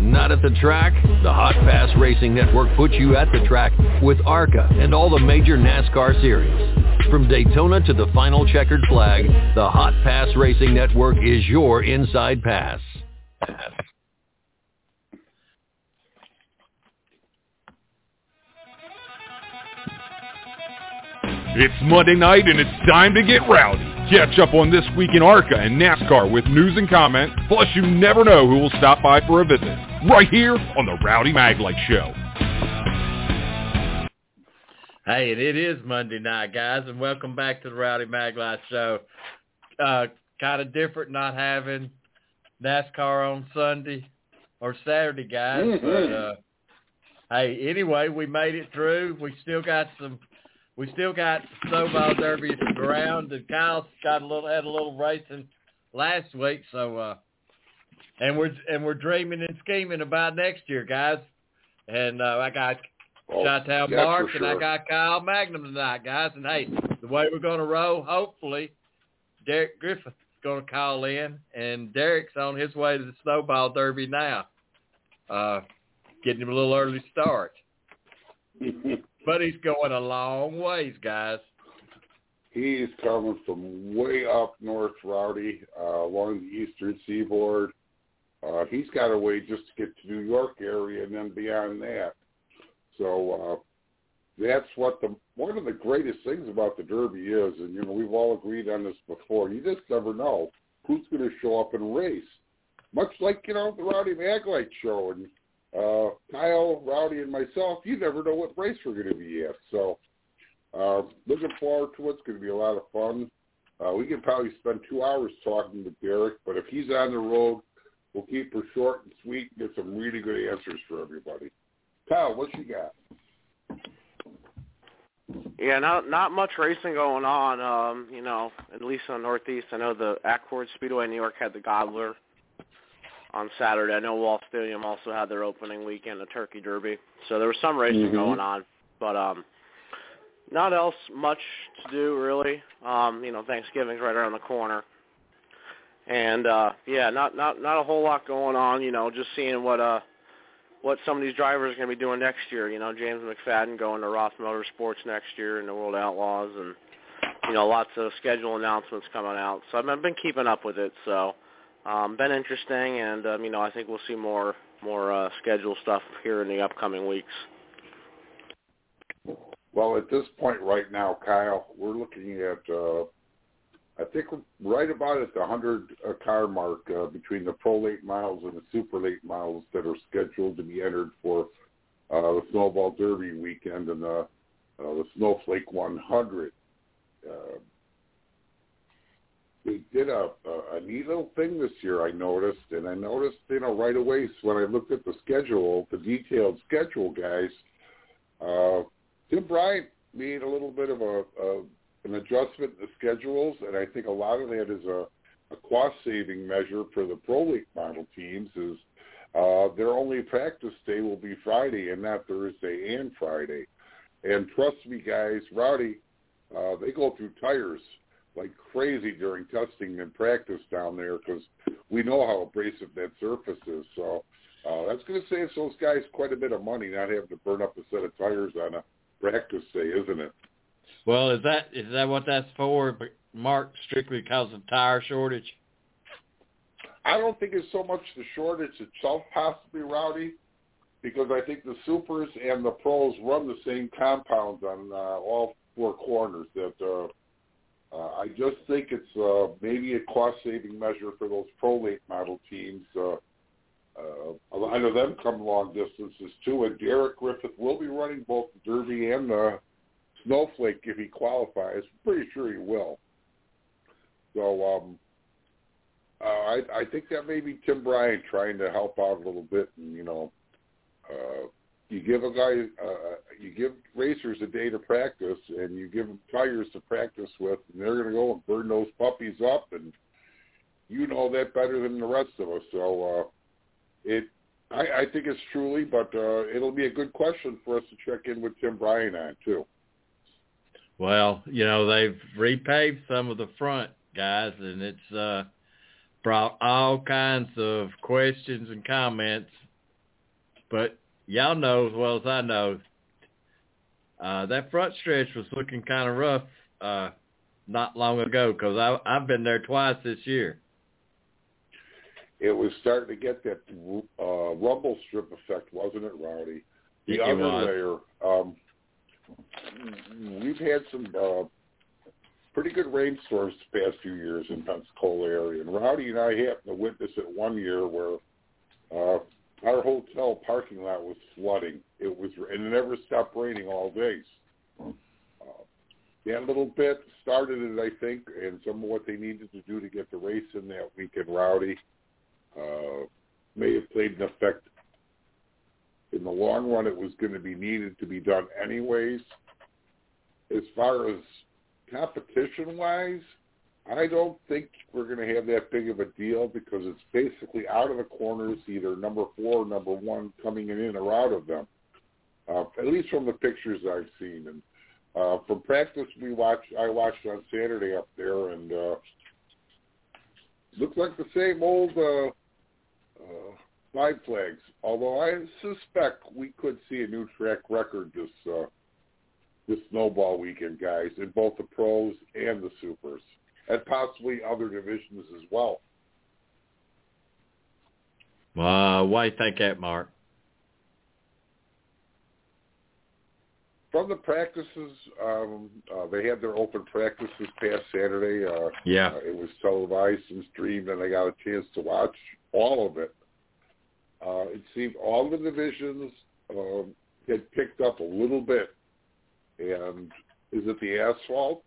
Not at the track? The Hot Pass Racing Network puts you at the track with ARCA and all the major NASCAR series. From Daytona to the final checkered flag, the Hot Pass Racing Network is your inside pass. It's Monday night and it's time to get rowdy. Catch up on this week in ARCA and NASCAR with news and comment, plus you never know who will stop by for a visit. Right here on the Rowdy Maglite Show. Hey, and it is Monday night, guys, and welcome back to the Rowdy Maglite Show. Uh, kind of different not having NASCAR on Sunday or Saturday, guys. But uh, hey, anyway, we made it through. We still got some. We still got snowball derby around, and Kyle's got a little had a little racing last week. So, uh, and we're and we're dreaming and scheming about next year, guys. And uh, I got Oh, Chi-Town yeah, Mark, for and I got Kyle Magnum tonight, guys. And hey, the way we're going to roll, hopefully, Derek Griffith's going to call in, and Derek's on his way to the Snowball Derby now, uh, getting him a little early start. But he's going a long ways, guys. He's coming from way up north, Rowdy, uh, along the eastern seaboard. Uh, he's got a way just to get to New York area and then beyond that. So uh, that's what the one of the greatest things about the Derby is, and you know we've all agreed on this before. You just never know who's going to show up and race. Much like you know the Rowdy Maglite show and uh, Kyle, Rowdy, and myself. You never know what race we're going to be at. So uh, looking forward to it. It's going to be a lot of fun. Uh, we can probably spend two hours talking to Derek, but if he's on the road, we'll keep her short and sweet and get some really good answers for everybody. Kyle, what you got? Yeah, not not much racing going on. Um, you know, at least on Northeast. I know the Accord Speedway in New York had the Gobbler on Saturday. I know Wall Stadium also had their opening weekend, the Turkey Derby. So there was some racing Mhm. going on, but um, not else much to do really. Um, you know, Thanksgiving's right around the corner, and uh, yeah, not not not a whole lot going on. You know, just seeing what uh what some of these drivers are going to be doing next year. You know, James McFadden going to Roth Motorsports next year in the World Outlaws, and you know, lots of schedule announcements coming out. So I've been keeping up with it. So um, been interesting, and um, you know, I think we'll see more more uh, schedule stuff here in the upcoming weeks. Well, at this point right now, Kyle, we're looking at, uh, I think right about at the 100 uh, car mark uh, between the pro late models and the super late models that are scheduled to be entered for uh, the Snowball Derby weekend and the, uh, the Snowflake 100. Uh, they did a, a, a neat little thing this year, I noticed, and I noticed, you know, right away when I looked at the schedule, the detailed schedule, guys, uh, Tim Bryant made a little bit of a, a an adjustment in the schedules, and I think a lot of that is a, a cost saving measure for the pro late model teams. Is uh, their only practice day will be Friday and not Thursday and Friday. And trust me, guys, Rowdy, uh, they go through tires like crazy during testing and practice down there because we know how abrasive that surface is. So uh, that's going to save those guys quite a bit of money not having to burn up a set of tires on a practice day, isn't it? Well, is that is that what that's for, Mark? Strictly because of tire shortage? I don't think it's so much the shortage itself, possibly Rowdy, because I think the supers and the pros run the same compounds on uh, all four corners. That uh, uh, I just think it's uh, maybe a cost-saving measure for those pro late model teams. Uh, uh, lot of them come long distances too, and Derek Griffith will be running both the Derby and the Snowflake if he qualifies. Pretty sure he will. So um, uh, I, I think that may be Tim Bryant trying to help out a little bit, and you know, uh, you give a guy, uh, you give racers a day to practice, and you give tires to practice with, and they're going to go and burn those puppies up, and you know that better than the rest of us. So uh, it, I, I think it's truly, but uh, it'll be a good question for us to check in with Tim Bryant on too. Well, you know they've repaved some of the front guys, and it's uh, brought all kinds of questions and comments. But y'all know as well as I know, uh, that front stretch was looking kind of rough uh, not long ago because I've been there twice this year. It was starting to get that uh, rumble strip effect, wasn't it, Rowdy? The it other was. layer, um, we've had some uh, pretty good rainstorms the past few years in Pensacola area, and Rowdy and I happened to witness it one year where uh, our hotel parking lot was flooding. It was, and it never stopped raining all day. Uh, that little bit started it, I think, and some of what they needed to do to get the race in that weekend, Rowdy, uh, may have played an effect. In the long run, it was going to be needed to be done anyways. As far as competition-wise, I don't think we're going to have that big of a deal because it's basically out of the corners, either number four or number one coming in or out of them. Uh, at least from the pictures I've seen, and uh, from practice we watched, I watched on Saturday up there, and uh, looks like the same old uh, uh, five flags. Although I suspect we could see a new track record this uh, this snowball weekend, guys, in both the pros and the supers, and possibly other divisions as well. Uh, why you think that, Mark? From the practices, um, uh, they had their open practice this past Saturday. Uh, Yeah. uh, it was televised and streamed, and I got a chance to watch all of it. Uh, it seemed all the divisions um, had picked up a little bit. And is it the asphalt?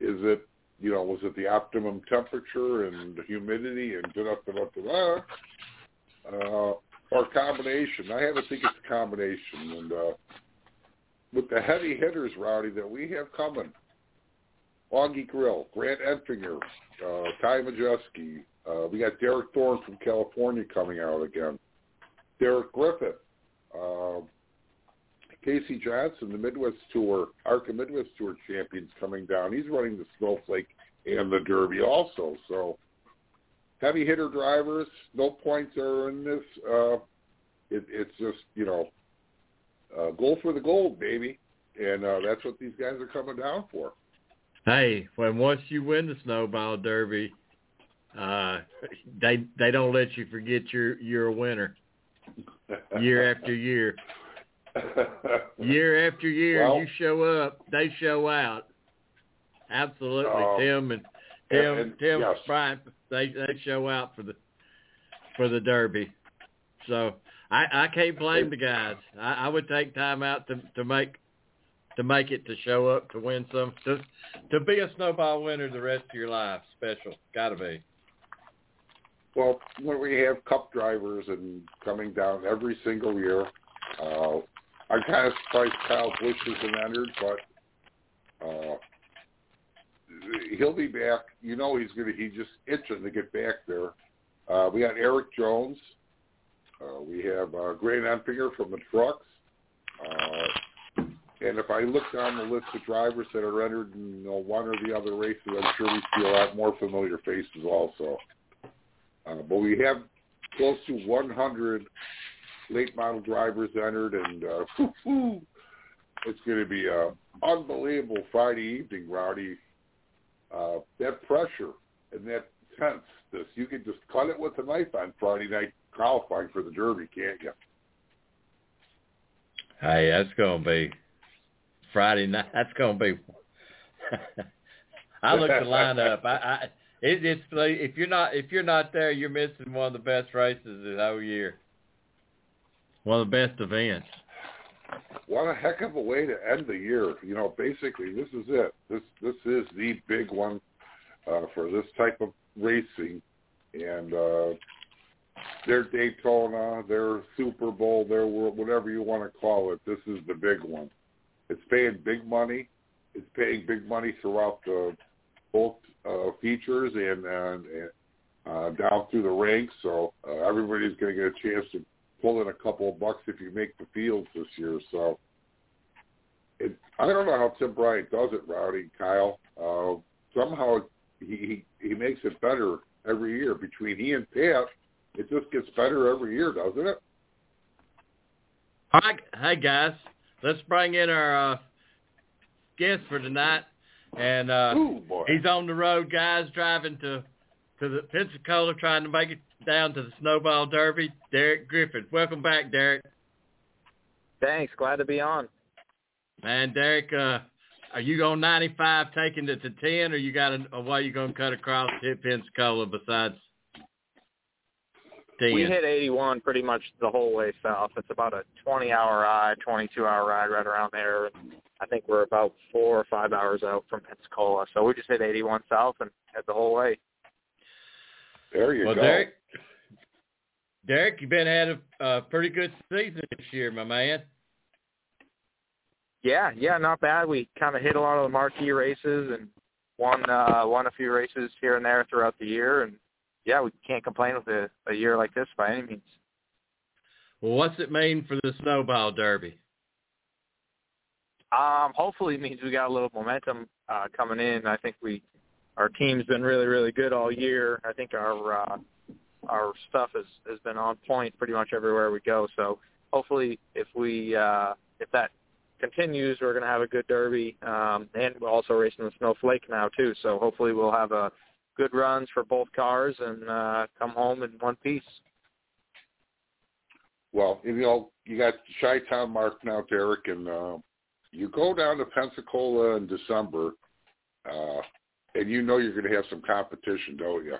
Is it, you know, was it the optimum temperature and humidity and da da da da da? Uh, or combination? I have to think it's a combination. And uh, with the heavy hitters, Rowdy, that we have coming, Augie Grill, Grant Enfinger, uh, Ty Majeski. Uh, we got Derek Thorn from California coming out again. Derek Griffith, uh, Casey Johnson, the Midwest Tour, ARCA Midwest Tour champions coming down. He's running the Snowflake and the Derby also. So heavy hitter drivers, no points are in this. Uh, it, it's just, you know, uh, goal for the gold, baby. And uh, that's what these guys are coming down for. Hey, when once you win the snowball derby, uh, they they don't let you forget you're you're a winner year after year. Year after year, Well- you show up, they show out. Absolutely, Um, Tim and Tim and- and- Tim yes. Bryant, they they show out for the for the Derby. So I I can't blame the guys. I, I would take time out to to make to make it to show up to win some to to be a snowball winner the rest of your life. Special, got to be. Well, when we have cup drivers and coming down every single year, uh, I'm kind of surprised Kyle Busch isn't entered, but uh, he'll be back. You know, he's gonna. He's just itching to get back there. Uh, we got Erik Jones. Uh, we have uh, Grant Enfinger from the trucks. Uh, and if I look down the list of drivers that are entered in know, one or the other races, I'm sure we see a lot more familiar faces also. Uh, but we have close to 100 late model drivers entered, and uh, it's going to be a unbelievable Friday evening, Rowdy. Uh, that pressure and that tenseness, you can just cut it with a knife on Friday night qualifying for the Derby, can't you? Hey, that's gonna be Friday night. That's gonna be. I looked the lineup. I, I it, it's if you're not if you're not there, you're missing one of the best races of the whole year. One of the best events. What a heck of a way to end the year. You know, basically, this is it. This this is the big one uh, for this type of racing, and uh, their Daytona, their Super Bowl, their World, whatever you want to call it. This is the big one. It's paying big money. It's paying big money throughout the both uh, features and, and, and uh, down through the ranks. So uh, everybody's going to get a chance to pull in a couple of bucks if you make the fields this year. So it, I don't know how Tim Bryant does it, Rowdy Kyle. Uh, somehow he, he he makes it better every year. Between he and Pat, it just gets better every year, doesn't it? Hi, hey guys, let's bring in our uh, guest for tonight, and uh, Ooh, boy. he's on the road, guys, driving to to the Pensacola, trying to make it down to the Snowball Derby. Derek Griffin, welcome back, Derek. Thanks. Glad to be on. Man, Derek, uh, are you going 95 taking it to 10, or you got a, a way you going to cut across to hit Pensacola besides 10? We hit 81 pretty much the whole way south. It's about a 20-hour ride, 22-hour ride right around there. I think we're about four or five hours out from Pensacola. So we just hit 81 south and head the whole way. There you well, go. Derek, Derek, you've been had a uh, pretty good season this year, my man. Yeah, yeah, not bad. We kind of hit a lot of the marquee races and won uh, won a few races here and there throughout the year. And yeah, we can't complain with a, a year like this by any means. Well, what's it mean for the Snowball Derby? Um, hopefully it means we got a little momentum uh, coming in. I think we our team's been really really good all year. I think our uh, our stuff has has been on point pretty much everywhere we go. So hopefully if we uh, if that continues, we're going to have a good derby, um, and we're also racing the Snowflake now too. So hopefully we'll have a good runs for both cars and uh, come home in one piece. Well, you know, you got Chi Town marked now, Derek, and uh, you go down to Pensacola in December, uh, and you know you're going to have some competition, don't you?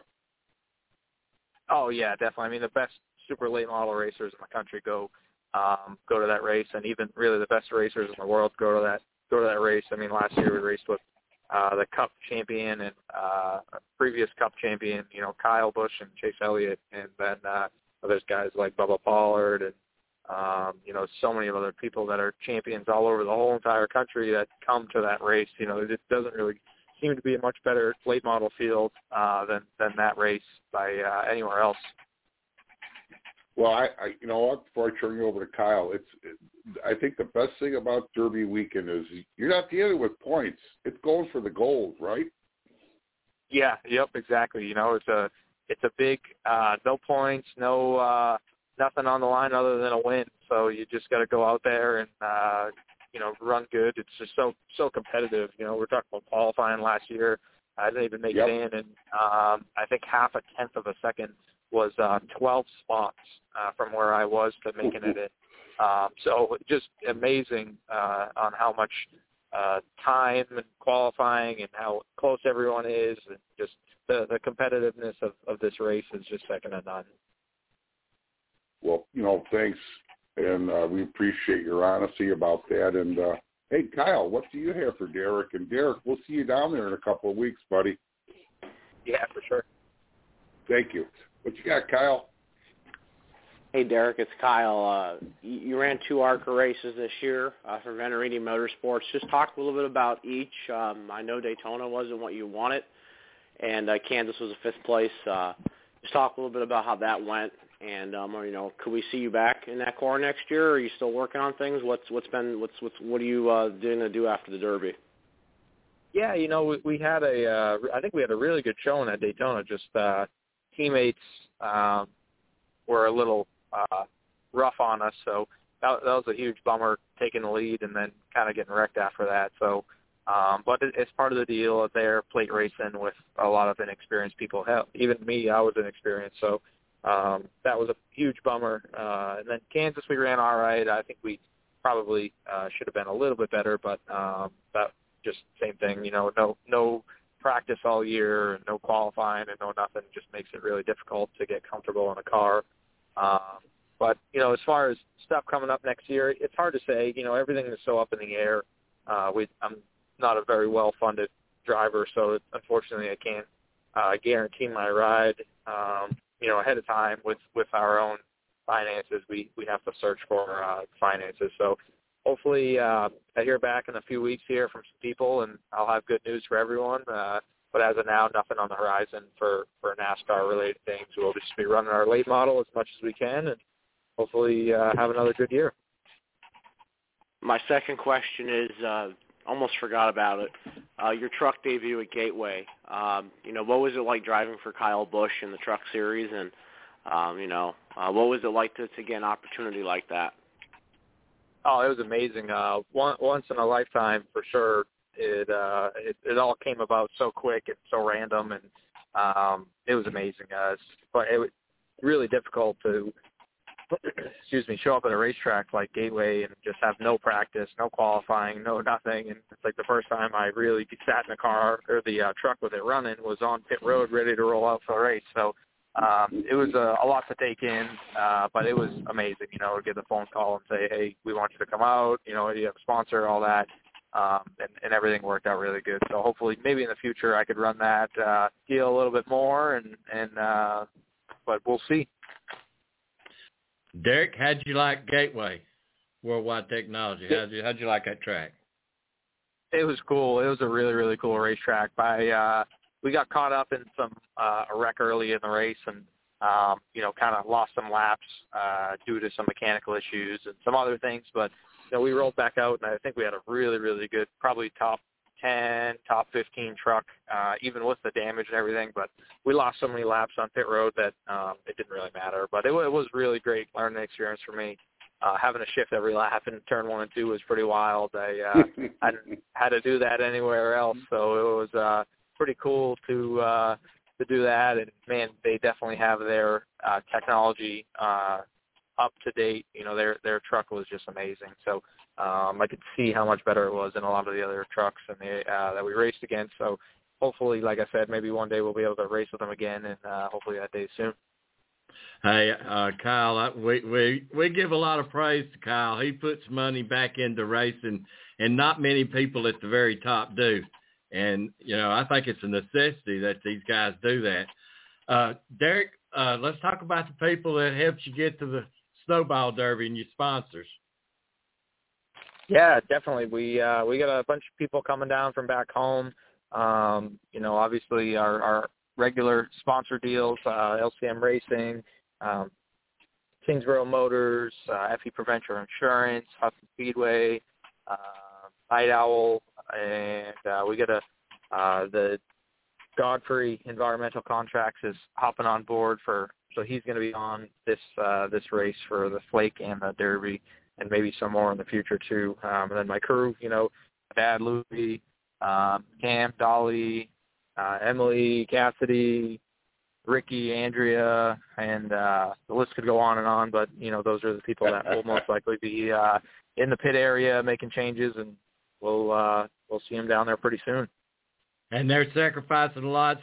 Oh yeah, definitely. I mean, the best super late model racers in the country go um, go to that race, and even really the best racers in the world go to that go to that race. I mean, last year we raced with uh, the Cup champion and uh, previous Cup champion, you know, Kyle Busch and Chase Elliott, and then uh, there's guys like Bubba Pollard and um, you know so many other people that are champions all over the whole entire country that come to that race. You know, it just doesn't really seem to be a much better late model field uh, than than that race by uh, anywhere else. Well, I, I you know what? Before I turn you over to Kyle, it's it, I think the best thing about Derby weekend is you're not dealing with points. It's going for the gold, right? Yeah. Yep. Exactly. You know, it's a it's a big uh, no points, no uh, nothing on the line other than a win. So you just got to go out there and uh, you know run good. It's just so so competitive. You know, we're talking about qualifying last year. I didn't even make Yep. it in, and um, I think half a tenth of a second was uh, 12 spots uh, from where I was to making it in. Um, so just amazing uh, on how much uh, time and qualifying and how close everyone is, and just the, the competitiveness of, of this race is just second to none. Well, you know, thanks, and uh, we appreciate your honesty about that. And uh, hey, Kyle, what do you have for Derek? And Derek, we'll see you down there in a couple of weeks, buddy. Yeah, for sure. Thank you. What you got, Kyle? Hey Derek, it's Kyle. Uh, you you ran two ARCA races this year uh, for Venturini Motorsports. Just talk a little bit about each. Um, I know Daytona wasn't what you wanted, and uh, Kansas was a fifth place. Uh, just talk a little bit about how that went, and um, or, you know, could we see you back in that car next year? Are you still working on things? What's what's been what's what's what are you uh, doing to do after the Derby? Yeah, you know, we, we had a, uh, I think we had a really good showing at Daytona. Just uh, teammates um, were a little uh, rough on us, so that, that was a huge bummer taking the lead and then kind of getting wrecked after that. So, um, but it, it's part of the deal that they're plate racing with a lot of inexperienced people. Hell, even me, I was inexperienced, so um, that was a huge bummer. Uh, and then Kansas, we ran all right. I think we probably uh, should have been a little bit better, but um, that just same thing. You know, no no practice all year, no qualifying, and no nothing. Just makes it really difficult to get comfortable in a car. Um, but you know, as far as stuff coming up next year, it's hard to say. You know, everything is so up in the air. Uh, we I'm not a very well funded driver, so unfortunately I can't uh, guarantee my ride. Um, you know, ahead of time with with our own finances, we we have to search for uh, finances. So hopefully uh, I hear back in a few weeks here from some people, and I'll have good news for everyone. Uh, but as of now, nothing on the horizon for for NASCAR related things. We'll just be running our late model as much as we can, and hopefully uh, have another good year. my second question is uh, almost forgot about it. Uh, your truck debut at Gateway. Um, you know, what was it like driving for Kyle Busch in the Truck Series, and um, you know, uh, what was it like to, to get an opportunity like that? Oh, it was amazing. Uh, one, once in a lifetime for sure. It, uh, it it all came about so quick and so random, and um, it was amazing. Uh, but it was really difficult to excuse me, show up at a racetrack like Gateway and just have no practice, no qualifying, no nothing. And it's like the first time I really sat in the car or the uh, truck with it running was on pit road, ready to roll out for the race. So um, it was a, a lot to take in, uh, but it was amazing. You know, to get the phone call and say, "Hey, we want you to come out." You know, you have a sponsor, all that, um, and, and everything worked out really good. So hopefully, maybe in the future, I could run that uh, deal a little bit more, and and uh, but we'll see. Derek, how'd you like Gateway Worldwide Technology? How'd you how'd you like that track? It was cool. It was a really really cool racetrack. By uh, we got caught up in some uh, a wreck early in the race and um, you know kind of lost some laps uh, due to some mechanical issues and some other things. But you know we rolled back out and I think we had a really really good probably top 10, top 15 truck, uh, even with the damage and everything. But we lost so many laps on pit road that um, it didn't really matter. But it, it was really great learning experience for me. Uh, having to shift every lap in turn one and two was pretty wild. I uh, I hadn't had to do that anywhere else, so it was uh, pretty cool to uh, to do that. And man, they definitely have their uh, technology uh, up to date. You know, their their truck was just amazing. So um, I could see how much better it was than a lot of the other trucks and the, uh, that we raced against. So hopefully, like I said, maybe one day we'll be able to race with them again, and uh, hopefully that day soon. Hey, uh, Kyle, we we we give a lot of praise to Kyle. He puts money back into racing, and not many people at the very top do. And you know, I think it's a necessity that these guys do that. Uh, Derek, uh, let's talk about the people that helped you get to the snowball derby and your sponsors. Yeah, definitely. We uh, we got a bunch of people coming down from back home. Um, you know, obviously our, our regular sponsor deals, uh, LCM Racing, um, Kingsborough Motors, uh, FE Proventure Insurance, Hudson Speedway, uh, Night Owl, and uh, we got a uh, the Godfrey Environmental Contracts is hopping on board for, so he's going to be on this uh, this race for the Flake and the Derby and maybe some more in the future too. Um, and then my crew, you know, Dad, Louie, um, Cam, Dolly, uh, Emily, Cassidy, Ricky, Andrea, and uh, the list could go on and on. But you know, those are the people that will most likely be uh, in the pit area making changes, and we'll uh, we'll see them down there pretty soon. And they're sacrificing lots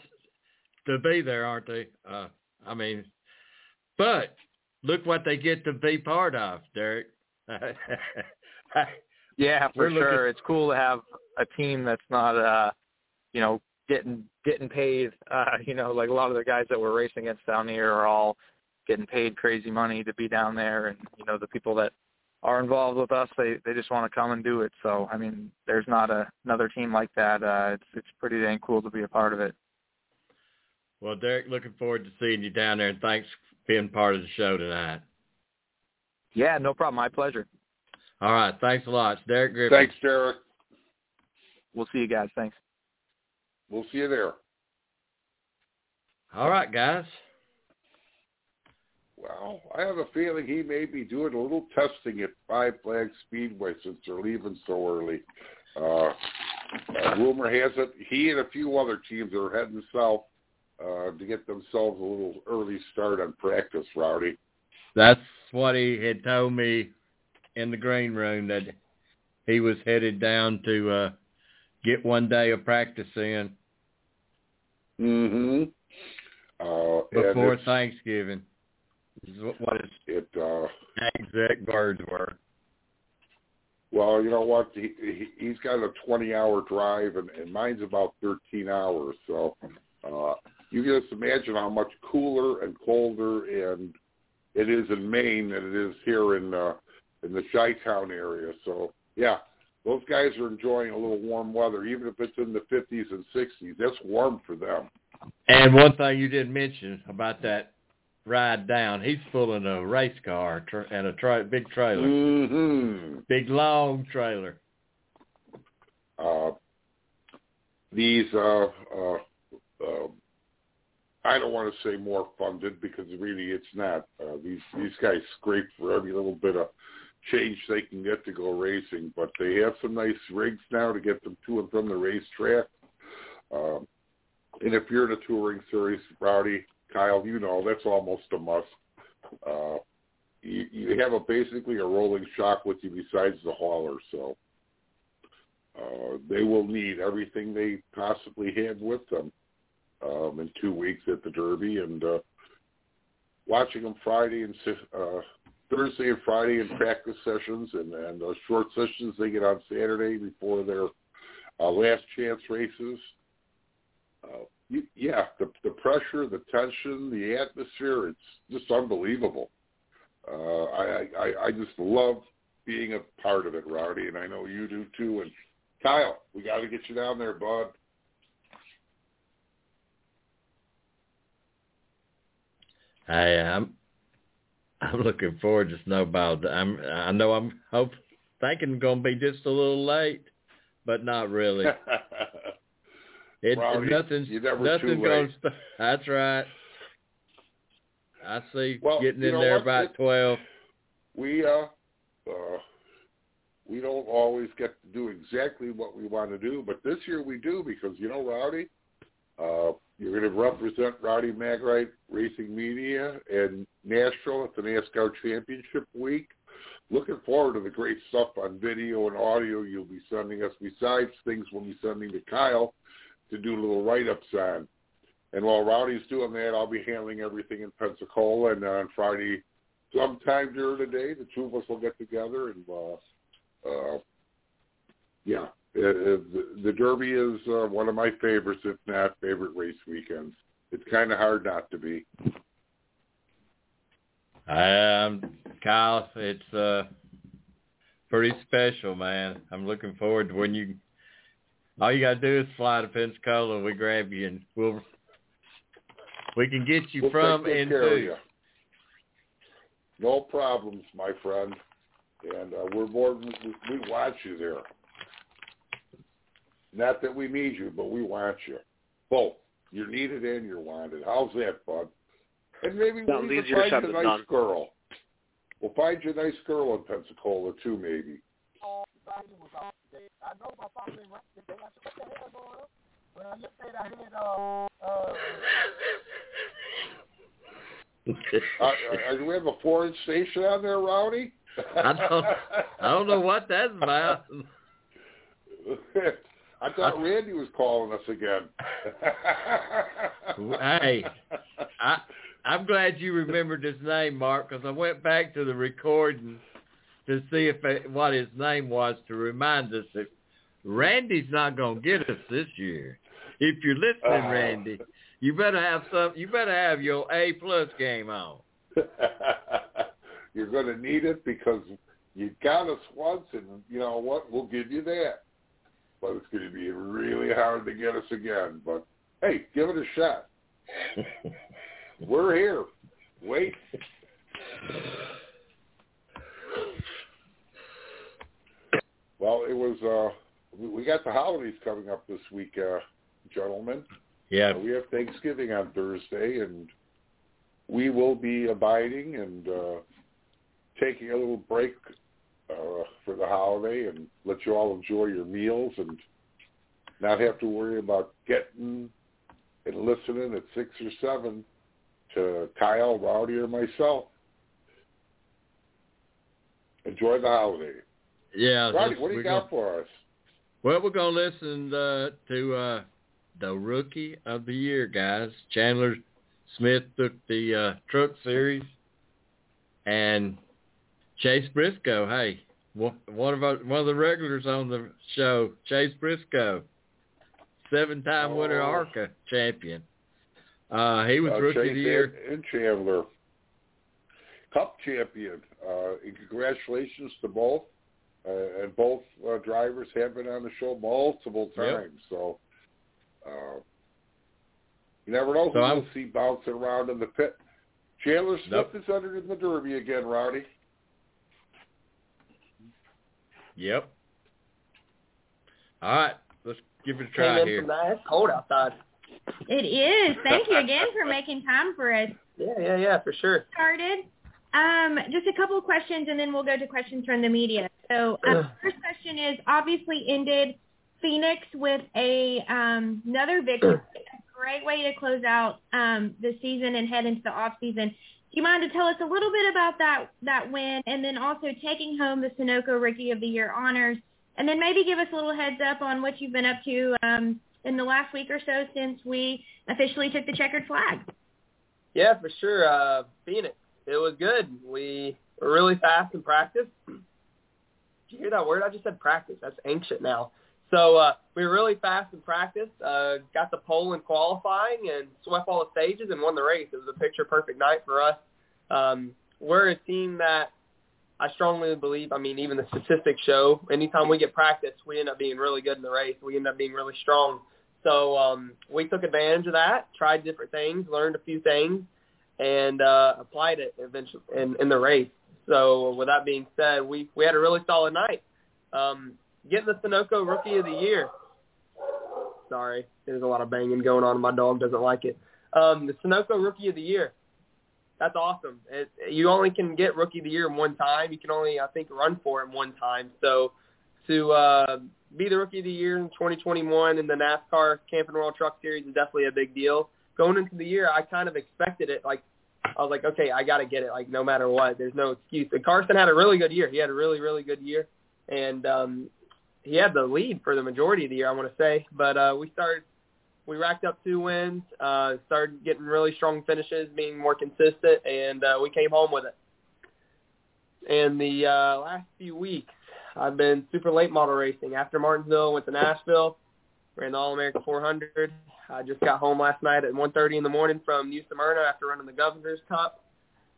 to be there, aren't they? Uh, I mean, but look what they get to be part of, Derek. yeah, for We're sure. looking- It's cool to have a team that's not, uh, you know, getting getting paid. Uh, you know, like a lot of the guys that we're racing against down here are all getting paid crazy money to be down there, and you know, the people that are involved with us, they they just want to come and do it. So, I mean, there's not a, another team like that. Uh, it's it's pretty dang cool to be a part of it. Well, Derek, looking forward to seeing you down there, and thanks for being part of the show tonight. Yeah, no problem. My pleasure. All right, thanks a lot, It's Derek Griffin. Thanks, Derek. We'll see you guys. Thanks. We'll see you there. All right, guys. Well, I have a feeling he may be doing a little testing at Five Flags Speedway since they're leaving so early. Uh, uh, rumor has it he and a few other teams are heading south uh, to get themselves a little early start on practice, Rowdy. That's what he had told me in the green room that he was headed down to uh get one day of practice in Mm-hmm. Uh, before Thanksgiving. This is what- what his it, uh, exact words were. well, you know what? He, he he's got a 20-hour drive, and, and mine's about 13 hours. So uh, you can just imagine how much cooler and colder and it is in Maine than it is here in uh, in the Chi-Town area. So yeah, those guys are enjoying a little warm weather, even if it's in the 50s and 60s. That's warm for them. And one thing you didn't mention about that ride down, he's pulling a race car and a tra- big trailer, hmm big long trailer. Uh, these, uh, uh, uh, I don't want to say more funded because really it's not. Uh, these these guys scrape for every little bit of change they can get to go racing, but they have some nice rigs now to get them to and from the racetrack. Um, and if you're in a touring series, Rowdy, Kyle, you know that's almost a must. Uh, you, you have a basically a rolling shock with you besides the hauler, so uh, they will need everything they possibly have with them um, in two weeks at the Derby, and uh, watching them Friday and uh, Thursday and Friday in practice sessions, and and those short sessions they get on Saturday before their uh, last chance races. Uh, yeah, the the pressure, the tension, the atmosphere, it's just unbelievable. Uh, I, I I just love being a part of it, Rowdy, and I know you do too. And Kyle, we got to get you down there, bud. I I'm I'm looking forward to Snowball. I'm I know I'm hope thinking going to be just a little late, but not really. It Rowdy, nothing's nothing's going. That's right. I see Well, getting in there what? about twelve. we uh uh we don't always get to do exactly what we want to do, but this year we do because you know, Rowdy, uh, you're going to represent Rowdy Maglite Racing Media and Nashville at the NASCAR Championship Week. Looking forward to the great stuff on video and audio you'll be sending us. Besides things we'll be sending to Kyle to do little write-ups on. And while Rowdy's doing that, I'll be handling everything in Pensacola. And on Friday, sometime during the day, the two of us will get together and, uh, uh, the, Derby is uh, one of my favorites, if not favorite race weekends. It's kind of hard not to be. Um, Kyle, it's uh pretty special, man. I'm looking forward to when you. All you gotta do is fly to Pensacola. We grab you and we'll. We can get you We'll from and to. No problems, my friend. And uh, we're more, we, want you there. Not that we need you, but we want you. Both. You're needed and you're wanted. How's that, bud? And maybe we'll Sounds even easier find a nice done. girl. We'll find you a nice girl in Pensacola too, maybe. Uh, uh, uh, do we have a foreign station on there, Rowdy? I don't- I don't know what that's about. I thought Randy was calling us again. Hey, I I'm glad you remembered his name, Mark, because I went back to the recording to see if it, what his name was to remind us that Randy's not going to get us this year. If you're listening, Oh. Randy, you better have some. You better have your A plus game on. You're going to need it because you got us once, and you know what? We'll give you that. But it's going to be really hard to get us again. But hey, give it a shot. We're here. Wait. Well, it was. uh we- got the holidays coming up this week, uh gentlemen. Yeah, Uh, we have Thanksgiving on Thursday, and we will be abiding and uh, taking a little break uh, for the holiday and let you all enjoy your meals and not have to worry about getting and listening at six or seven to Kyle, Rowdy, or myself. Enjoy the holiday. yeah. Rowdy, what do you got gonna- for us? Well, we're gonna listen uh, to uh, the rookie of the year, guys. Chandler Smith took the uh, truck series, and Chase Briscoe. Hey, one of our, one of the regulars on the show, Chase Briscoe, seven-time winner Oh. ARCA champion. Uh, he was Uh, rookie Chase of the year. and, and Chandler, Cup champion. Uh, and congratulations to both. Uh, and both uh, drivers have been on the show multiple Yep. times. So uh, you never know who So I'm- you'll see bouncing around in the pit. Chandler Smith Nope. is under in the Derby again, Rowdy. Yep. All right, let's give it a try in here. from that. It's cold outside. It is. Thank you again for making time for us. Yeah, yeah, yeah, for sure. Started. Um, just a couple of questions, and then we'll go to questions from the media. So, um, first question is obviously ended Phoenix with a um, another victory. A great way to close out um, the season and head into the off season. You mind to tell us a little bit about that that win, and then also taking home the Sunoco Rookie of the Year honors, and then maybe give us a little heads up on what you've been up to um, in the last week or so since we officially took the checkered flag. Yeah, for sure. Uh, Phoenix, it was good. We were really fast in practice. Did you hear that word? I just said practice. That's ancient now. So uh, we were really fast in practice. Uh, got the pole in qualifying and swept all the stages and won the race. It was a picture perfect night for us. Um, we're a team that I strongly believe. I mean, even the statistics show. Anytime we get practice, we end up being really good in the race. We end up being really strong. So um, we took advantage of that, tried different things, learned a few things, and uh, applied it eventually in, in the race. So with that being said, we we had a really solid night. Um, getting the Sunoco Rookie of the Year. Sorry, there's a lot of banging going on. My dog doesn't like it. Um, the Sunoco Rookie of the Year. That's awesome. It, you only can get Rookie of the Year one time. You can only, I think, run for it one time. So to uh, be the Rookie of the Year in 2021 in the NASCAR Camping World Truck Series is definitely a big deal. Going into the year, I kind of expected it. Like I was like, okay, I got to get it. Like no matter what, there's no excuse. And Carson had a really good year. He had a really, really good year, and um, he had the lead for the majority of the year, I want to say. But uh, we started, we racked up two wins, uh, started getting really strong finishes, being more consistent, and uh, we came home with it. And the uh, last few weeks, I've been super late model racing. After Martinsville, went to Nashville, ran the All American 400. I just got home last night at 1:30 in the morning from New Smyrna after running the Governor's Cup,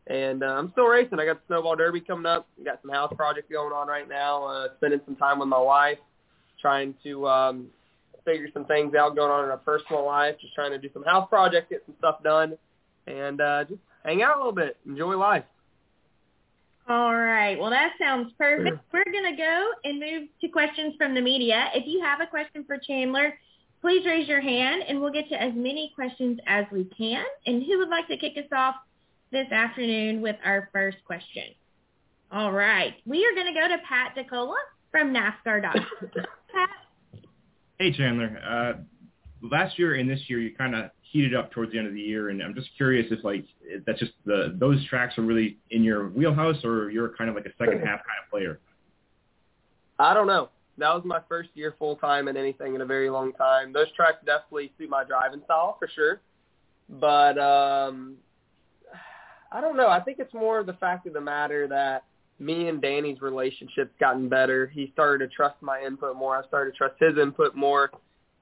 and uh, I'm still racing. I got the Snowball Derby coming up. Got some house projects going on right now. Uh, spending some time with my wife, trying to um, figure some things out going on in our personal life. Just trying to do some house projects, get some stuff done, and uh, just hang out a little bit, enjoy life. All right. Well, that sounds perfect. We're going to go and move to questions from the media. If you have a question for Chandler, please raise your hand and we'll get to as many questions as we can. And who would like to kick us off this afternoon with our first question? All right. We are going to go to Pat DeCola from NASCAR.com. Pat, Hey Chandler, uh, last year and this year you kind of heated up towards the end of the year, and I'm just curious if like if that's just the those tracks are really in your wheelhouse, or you're kind of like a second half kind of player. I don't know. That was my first year full time in anything in a very long time. Those tracks definitely suit my driving style for sure. But um I don't know. I think it's more the fact of the matter that me and Danny's relationship's gotten better. He started to trust my input more. I started to trust his input more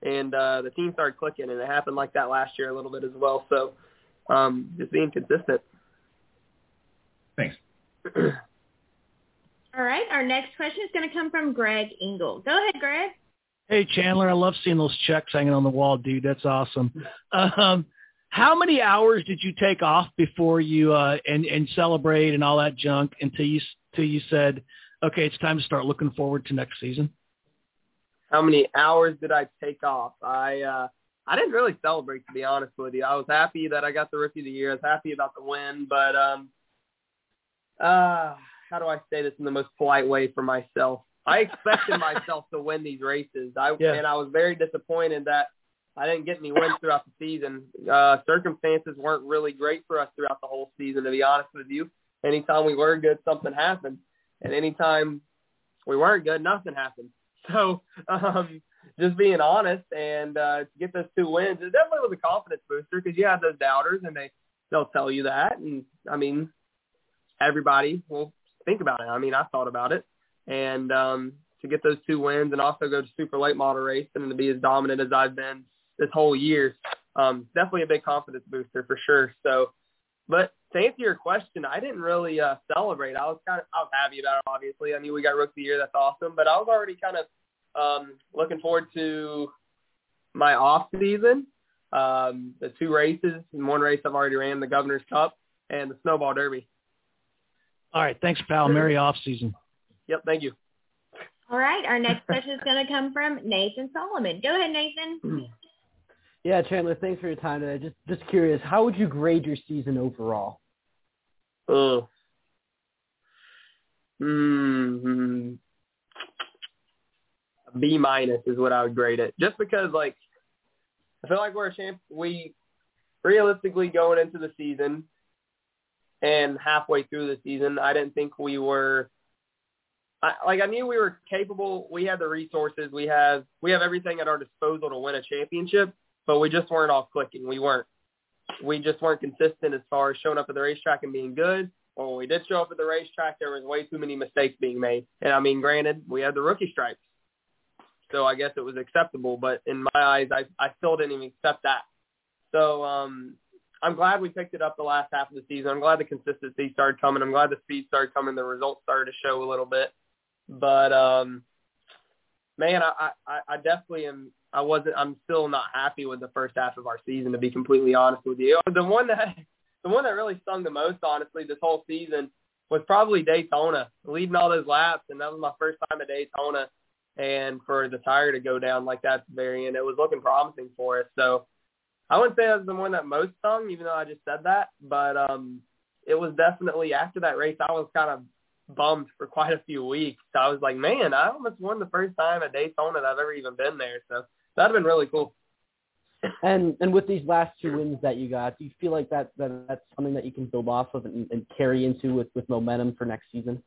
and uh the team started clicking and it happened like that last year a little bit as well. So um just being consistent. Thanks. all right. Our next question is going to come from Greg Engle. Go ahead, Greg. Hey Chandler, I love seeing those checks hanging on the wall, dude. That's awesome. Um, how many hours did you take off before you uh, and and celebrate and all that junk until you until you said, okay, it's time to start looking forward to next season? how many hours did I take off? I uh I didn't really celebrate to be honest with you. I was happy that I got the rookie of the year. I was happy about the win, but um uh how do I say this in the most polite way for myself? I expected myself to win these races. I Yeah. and I was very disappointed that I didn't get any wins throughout the season. Uh circumstances weren't really great for us throughout the whole season to be honest with you. Anytime we were good something happened. And anytime we weren't good, nothing happened. So um, just being honest and uh, to get those two wins, it definitely was a confidence booster because you have those doubters and they they'll tell you that. And I mean, everybody will think about it. I mean, I thought about it, and um, to get those two wins and also go to super late model race and to be as dominant as I've been this whole year, um, definitely a big confidence booster for sure. So, but to answer your question, I didn't really uh, celebrate. I was kind of I was happy about it. Obviously, I mean we got rookie of the year. That's awesome. But I was already kind of um, looking forward to my off season. Um, the two races and one race I've already ran the Governor's Cup. and the Snowball Derby. All right. Thanks, pal. Merry off season. Yep. Thank you. All right. Our next question is going to come from Nathan Solomon. Go ahead, Nathan. Yeah, Chandler. Thanks for your time today. Just just curious, how would you grade your season overall? Oh. Hmm. B minus is what I would grade it. Just because like I feel like we're a champ we realistically going into the season and halfway through the season, I didn't think we were I, like I knew we were capable. We had the resources. We have we have everything at our disposal to win a championship, but we just weren't all clicking. We weren't. We just weren't consistent as far as showing up at the racetrack and being good. Or when we did show up at the racetrack, there was way too many mistakes being made. And I mean, granted, we had the rookie stripes, so I guess it was acceptable. But in my eyes, I I still didn't even accept that. So um, I'm glad we picked it up the last half of the season. I'm glad the consistency started coming. I'm glad the speed started coming. The results started to show a little bit. But um, man, I, I I definitely am. I wasn't. I'm still not happy with the first half of our season. To be completely honest with you, the one that the one that really stung the most, honestly, this whole season was probably Daytona, leading all those laps, and that was my first time at Daytona. And for the tire to go down like that at the very end, it was looking promising for us. So I wouldn't say that was the one that most stung, even though I just said that. But um, it was definitely after that race, I was kind of bummed for quite a few weeks. So I was like, man, I almost won the first time at Daytona that I've ever even been there. So that'd have been really cool. And and with these last two wins that you got, do you feel like that, that that's something that you can build off of and, and carry into with, with momentum for next season?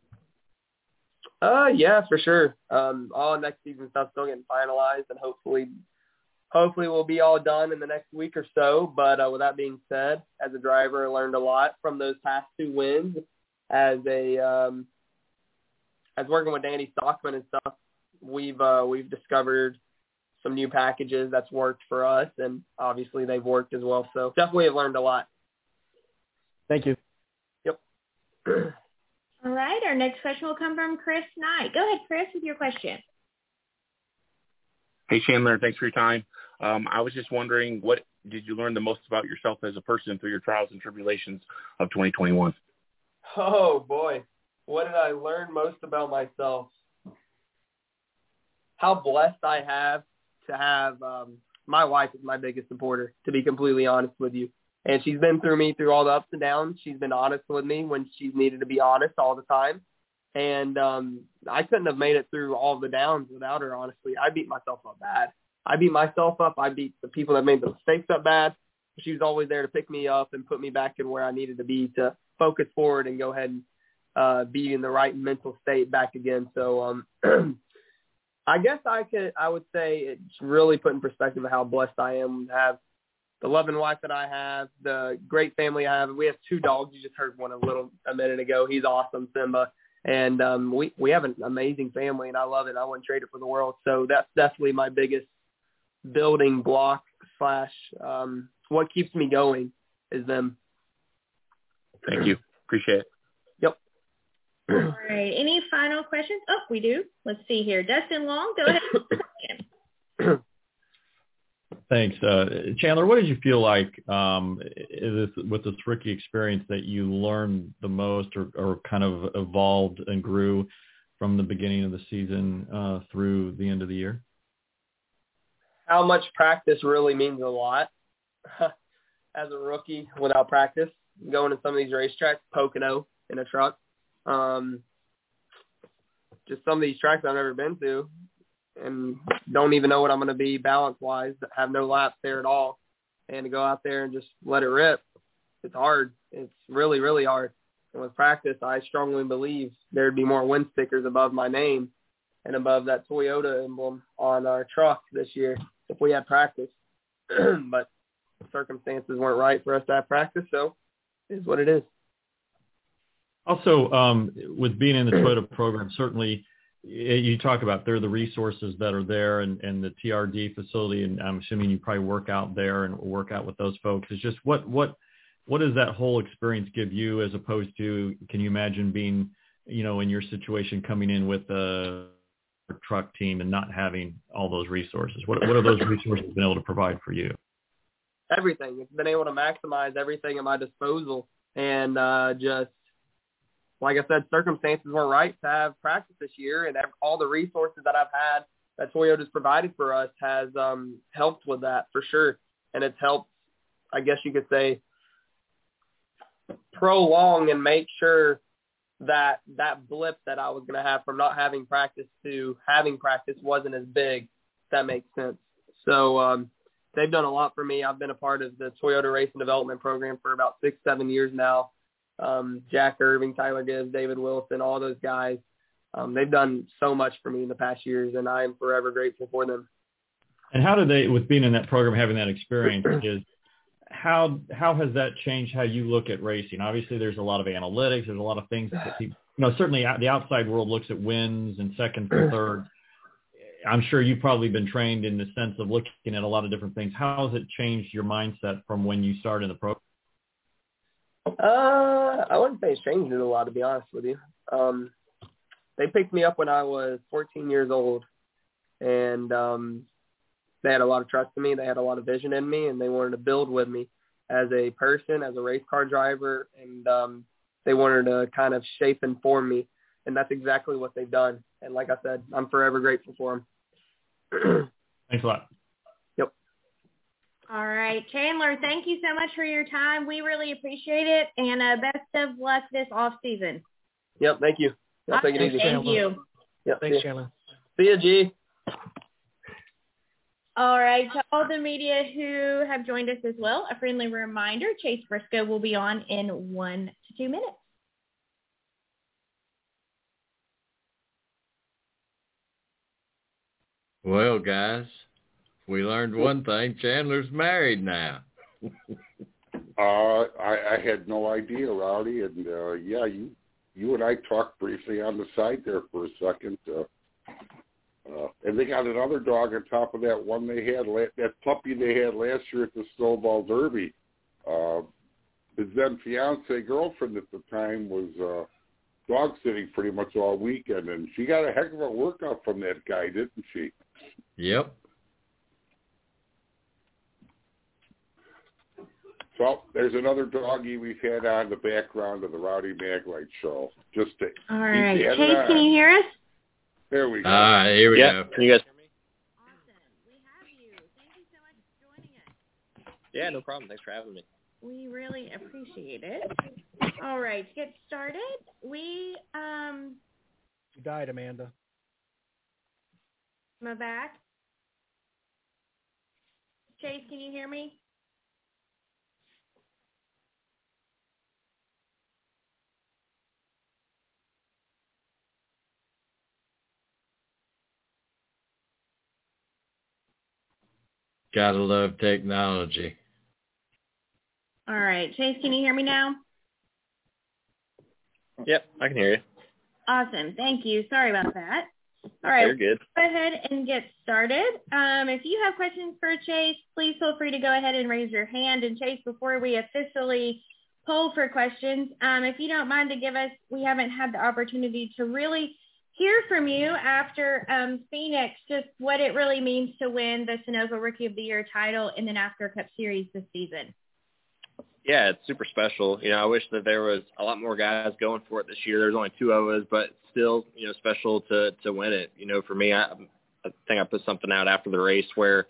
Uh, yeah, for sure. Um, all next season stuff still getting finalized, and hopefully, hopefully we'll be all done in the next week or so. But uh, with that being said, as a driver, I learned a lot from those past two wins. As a um, as working with Danny Stockman and stuff, we've uh, we've discovered some new packages that's worked for us, and obviously they've worked as well. So definitely have learned a lot. Thank you. Yep. All right. Our next question will come from Chris Knight. Go ahead, Chris, with your question. Hey, Chandler. Thanks for your time. Um, I was just wondering, what did you learn the most about yourself as a person through your trials and tribulations of 2021? Oh boy, what did I learn most about myself? How blessed I have to have um, my wife is my biggest supporter. To be completely honest with you, and she's been through me through all the ups and downs. She's been honest with me when she's needed to be honest all the time. And um, I couldn't have made it through all the downs without her. Honestly, I beat myself up bad. I beat myself up. I beat the people that made the mistakes up bad. She was always there to pick me up and put me back in where I needed to be to focus forward and go ahead and uh, be in the right mental state back again. So um, I guess I could I would say it's really put in perspective how blessed I am to have the loving wife that I have, the great family I have. We have two dogs. You just heard one a little a minute ago. He's awesome, Simba. And um, we we have an amazing family, and I love it. I wouldn't trade it for the world. So that's definitely my biggest building block slash um, what keeps me going is them. Thank you. Appreciate it. Yep. All right. Any final questions? Oh, we do. Let's see here. Dustin Long, go ahead. Thanks. Uh, Chandler, what did you feel like um, this, with this rookie experience that you learned the most or, or kind of evolved and grew from the beginning of the season uh, through the end of the year? How much practice really means a lot as a rookie without practice. Going to some of these racetracks, Pocono in a truck. Um, just some of these tracks I've never been to and don't even know what I'm going to be balance wise, have no laps there at all. And to go out there and just let it rip, it's hard. It's really, really hard. And with practice, I strongly believe there'd be more win stickers above my name and above that Toyota emblem on our truck this year if we had practice. but circumstances weren't right for us to have practice, so is what it is. Also, um, with being in the Toyota program, certainly you talk about there are the resources that are there and, and the TRD facility, and I'm assuming you probably work out there and work out with those folks. It's just what what what does that whole experience give you as opposed to can you imagine being you know in your situation coming in with a truck team and not having all those resources? What what are those resources been able to provide for you? Everything. It's been able to maximize everything at my disposal and uh, just like I said, circumstances were right to have practice this year, and all the resources that I've had that Toyota's provided for us has um, helped with that for sure, and it's helped. I guess you could say prolong and make sure that that blip that I was going to have from not having practice to having practice wasn't as big. If that makes sense. So um, they've done a lot for me. I've been a part of the Toyota Racing Development Program for about six, seven years now. Um, Jack Irving, Tyler Gibbs, David Wilson, all those guys. Um, they've done so much for me in the past years, and I am forever grateful for them. And how do they, with being in that program, having that experience, is how how has that changed how you look at racing? Obviously, there's a lot of analytics. There's a lot of things that people, you know, certainly the outside world looks at wins and seconds and thirds. I'm sure you've probably been trained in the sense of looking at a lot of different things. How has it changed your mindset from when you started in the program? Uh, I wouldn't say it's changed it a lot, to be honest with you. Um, they picked me up when I was 14 years old, and um, they had a lot of trust in me. They had a lot of vision in me, and they wanted to build with me as a person, as a race car driver, and um, they wanted to kind of shape and form me, and that's exactly what they've done. And like I said, I'm forever grateful for them. Thanks a lot. Yep. All right, Chandler, thank you so much for your time. We really appreciate it, and uh, best of luck this off season. Yep, thank you. Yep, take it easy. Thank you. Yep, Thanks, see ya. Chandler. See you, G. All right, to all the media who have joined us as well, a friendly reminder, Chase Briscoe will be on in one to two minutes. Well, guys, we learned one thing. Chandler's married now. Uh, I, I had no idea, Rowdy, and uh, yeah, you you and I talked briefly on the side there for a second. Uh, uh, and they got another dog on top of that one they had, la- that puppy they had last year at the Snowball Derby. Uh, his then fiance girlfriend at the time was uh, dog sitting pretty much all weekend, and she got a heck of a workout from that guy, didn't she? Yep. So there's another doggy we've had on the background of the Rowdy Maglite show. Just to All keep right, Chase, on. can you hear us? There we go. All right, here we yeah. go. Can you guys? Hear me? Awesome, we have you. Thank you so much for joining us. Yeah, no problem. Thanks for having me. We really appreciate it. All right, to get started, we um You died, Amanda. am I back? Chase, can you hear me? Gotta love technology. All right, Chase, can you hear me now? Yep, I can hear you. Awesome. Thank you. Sorry about that. All right. You're good. Go ahead and get started. Um, if you have questions for Chase, please feel free to go ahead and raise your hand. And Chase, before we officially poll for questions, um, if you don't mind to give us, we haven't had the opportunity to really hear from you after um, Phoenix, just what it really means to win the Sunoco Rookie of the Year title in the NASCAR Cup Series this season. Yeah, it's super special. You know, I wish that there was a lot more guys going for it this year. There's only two of us, but still, you know, special to to win it. You know, for me, I, I think I put something out after the race where,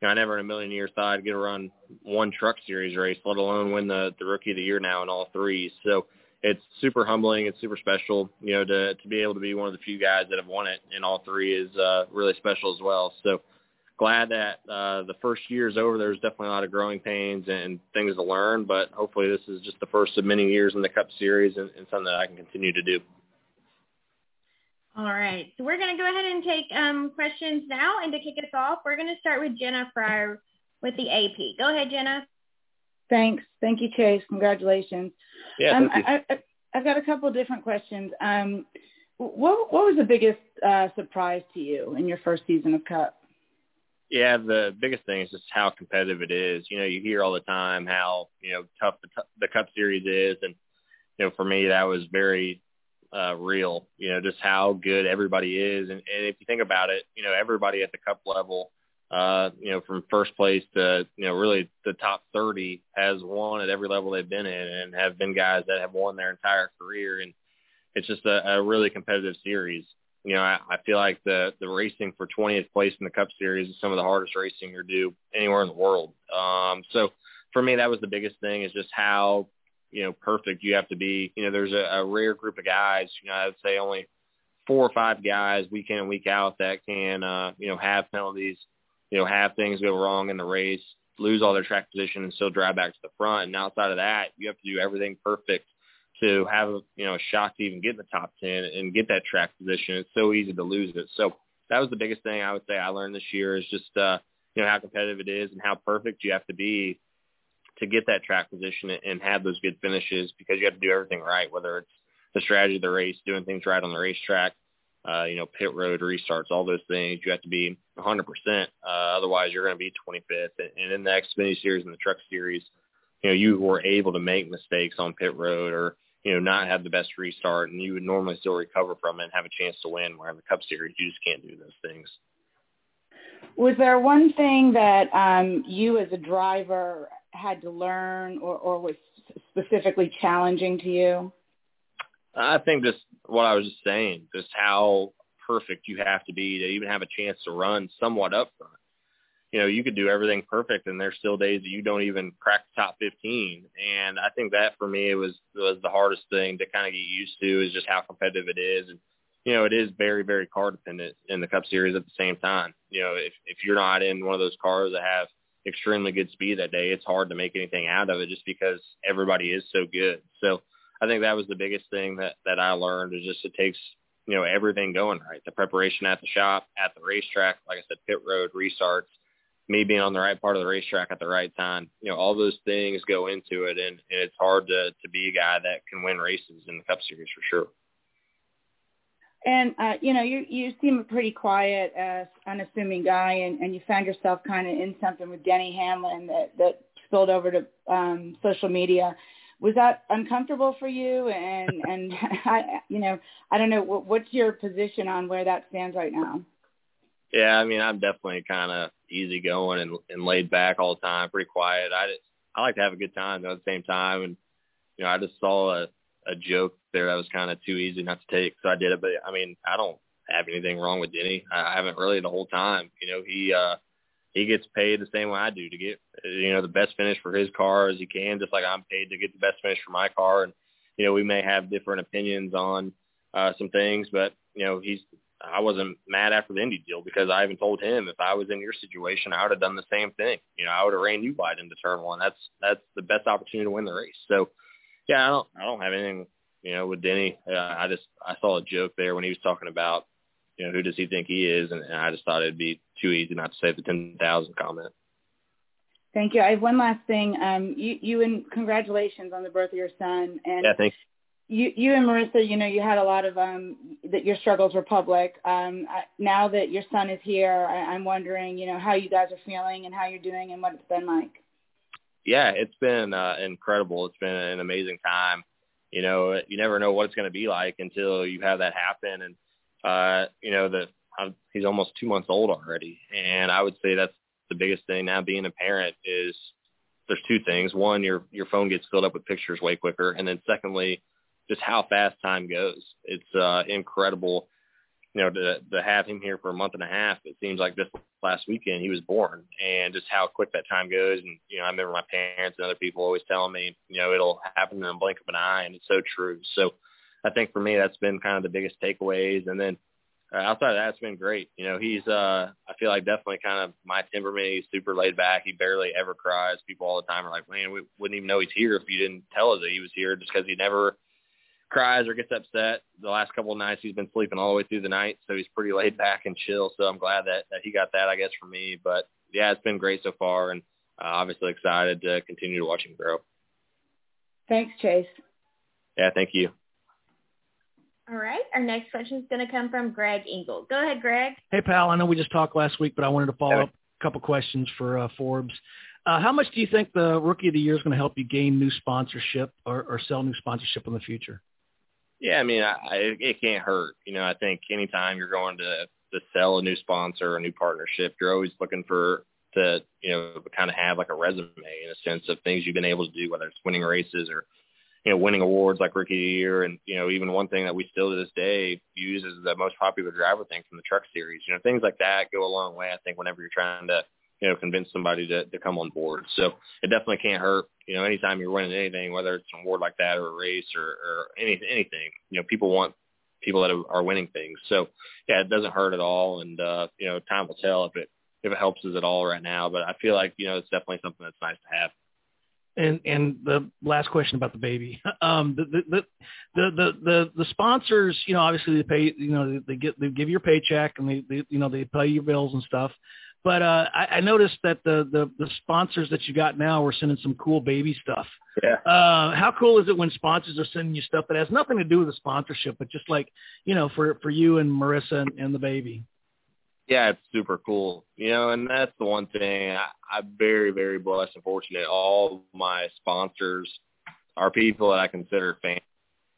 you know, I never in a million years thought I'd get to run one Truck Series race, let alone win the the Rookie of the Year now in all three. So it's super humbling. It's super special. You know, to to be able to be one of the few guys that have won it in all three is uh, really special as well. So glad that uh, the first year is over. There's definitely a lot of growing pains and things to learn, but hopefully this is just the first of many years in the Cup Series and, and something that I can continue to do. All right. So we're going to go ahead and take um, questions now. And to kick us off, we're going to start with Jenna Fryer with the AP. Go ahead, Jenna. Thanks. Thank you, Chase. Congratulations. Yeah, um. I, I, I've got a couple of different questions. Um, what, what was the biggest uh, surprise to you in your first season of Cup? Yeah, the biggest thing is just how competitive it is. You know, you hear all the time how you know tough the, the Cup Series is, and you know, for me that was very uh, real. You know, just how good everybody is, and, and if you think about it, you know, everybody at the Cup level uh, you know, from first place to, you know, really the top 30 has won at every level they've been in and have been guys that have won their entire career. And it's just a, a really competitive series. You know, I, I feel like the, the racing for 20th place in the Cup Series is some of the hardest racing you're do anywhere in the world. Um, so for me, that was the biggest thing is just how, you know, perfect you have to be. You know, there's a, a rare group of guys, you know, I would say only four or five guys week in and week out that can, uh, you know, have penalties, you know, have things go wrong in the race, lose all their track position and still drive back to the front. And outside of that, you have to do everything perfect to have you know, a shot to even get in the top 10 and get that track position. It's so easy to lose it. So that was the biggest thing I would say I learned this year is just, uh, you know, how competitive it is and how perfect you have to be to get that track position and have those good finishes because you have to do everything right, whether it's the strategy of the race, doing things right on the racetrack, uh, you know, pit road restarts, all those things. You have to be 100%. Uh, otherwise, you're going to be 25th. And in the Xfinity Series and the Truck Series, you know, you were able to make mistakes on pit road or, you know, not have the best restart, and you would normally still recover from it and have a chance to win. Where in the Cup Series, you just can't do those things. Was there one thing that um, you as a driver had to learn or, or was specifically challenging to you? I think just what I was just saying, just how perfect you have to be to even have a chance to run somewhat up front. You know, you could do everything perfect, and there's still days that you don't even crack the top 15. And I think that for me it was was the hardest thing to kind of get used to is just how competitive it is. And you know, it is very very car dependent in the Cup Series at the same time. You know, if if you're not in one of those cars that have extremely good speed that day, it's hard to make anything out of it just because everybody is so good. So I think that was the biggest thing that that I learned is just it takes you know everything going right. The preparation at the shop, at the racetrack, like I said, pit road restarts, me being on the right part of the racetrack at the right time. You know, all those things go into it, and, and it's hard to to be a guy that can win races in the Cup Series for sure. And uh, you know, you you seem a pretty quiet, uh, unassuming guy, and, and you found yourself kind of in something with Denny Hamlin that that spilled over to um, social media. Was that uncomfortable for you? And and I, you know, I don't know what, what's your position on where that stands right now. Yeah, I mean, I'm definitely kind of easygoing and and laid back all the time, pretty quiet. I just I like to have a good time though at the same time, and you know, I just saw a a joke there that was kind of too easy not to take, so I did it. But I mean, I don't have anything wrong with Denny. I, I haven't really the whole time. You know, he uh he gets paid the same way I do to get you know the best finish for his car as he can, just like I'm paid to get the best finish for my car. And you know, we may have different opinions on uh some things, but you know, he's I wasn't mad after the Indy deal because I even told him if I was in your situation, I would have done the same thing. You know, I would have ran you wide into turn one. That's that's the best opportunity to win the race. So yeah, I don't I don't have anything you know with Denny. Uh, I just I saw a joke there when he was talking about you know who does he think he is, and, and I just thought it'd be too easy not to say the ten thousand comment. Thank you. I have one last thing. Um, you, you and congratulations on the birth of your son. And yeah, thanks. You, you and Marissa, you know, you had a lot of um, that your struggles were public. Um, I, now that your son is here, I, I'm wondering, you know, how you guys are feeling and how you're doing and what it's been like yeah, it's been uh, incredible. It's been an amazing time. You know, you never know what it's going to be like until you have that happen. And uh, you know, I'm, he's almost two months old already, and I would say that's the biggest thing now. Being a parent is there's two things. One, your your phone gets filled up with pictures way quicker, and then secondly, just how fast time goes. It's uh, incredible you know, to to have him here for a month and a half, it seems like this last weekend he was born, and just how quick that time goes. And you know, I remember my parents and other people always telling me, you know, it'll happen in a blink of an eye, and it's so true. So, I think for me, that's been kind of the biggest takeaways. And then uh, outside of that, it's been great. You know, he's uh, I feel like definitely kind of my temperament. He's super laid back. He barely ever cries. People all the time are like, man, we wouldn't even know he's here if you didn't tell us that he was here, just because he never cries or gets upset. The last couple of nights he's been sleeping all the way through the night, so he's pretty laid back and chill. So I'm glad that, that he got that, I guess, from me. But yeah, it's been great so far, and uh, obviously excited to continue to watch him grow. Thanks, Chase. Yeah, thank you. All right. Our next question is going to come from Greg Engle. Go ahead, Greg. Hey, pal. I know we just talked last week, but I wanted to follow up a couple questions for uh, Forbes. Uh, how much do you think the Rookie of the Year is going to help you gain new sponsorship or, or sell new sponsorship in the future? Yeah, I mean, I, I, it can't hurt. You know, I think anytime you're going to to sell a new sponsor or a new partnership, you're always looking for to you know kind of have like a resume in a sense of things you've been able to do, whether it's winning races or you know winning awards like Rookie of the Year, and you know even one thing that we still to this day use as the most popular driver thing from the Truck Series. You know things like that go a long way. I think whenever you're trying to you know convince somebody to to come on board, so it definitely can't hurt. You know anytime you're winning anything, whether it's an award like that or a race or or any anything, you know people want people that are winning things. So yeah, it doesn't hurt at all, and uh, you know time will tell if it if it helps us at all right now. But I feel like you know it's definitely something that's nice to have. And and the last question about the baby, um, the the the the the, the, sponsors, you know, obviously they pay, you know, they, they get they give you your paycheck and they, they you know they pay your bills and stuff. But uh, I, I noticed that the, the the sponsors that you got now were sending some cool baby stuff. Yeah. Uh, how cool is it when sponsors are sending you stuff that has nothing to do with the sponsorship, but just like you know, for for you and Marissa and, and the baby? Yeah, it's super cool. You know, and that's the one thing I, I'm very, very blessed and fortunate. All my sponsors are people that I consider fans,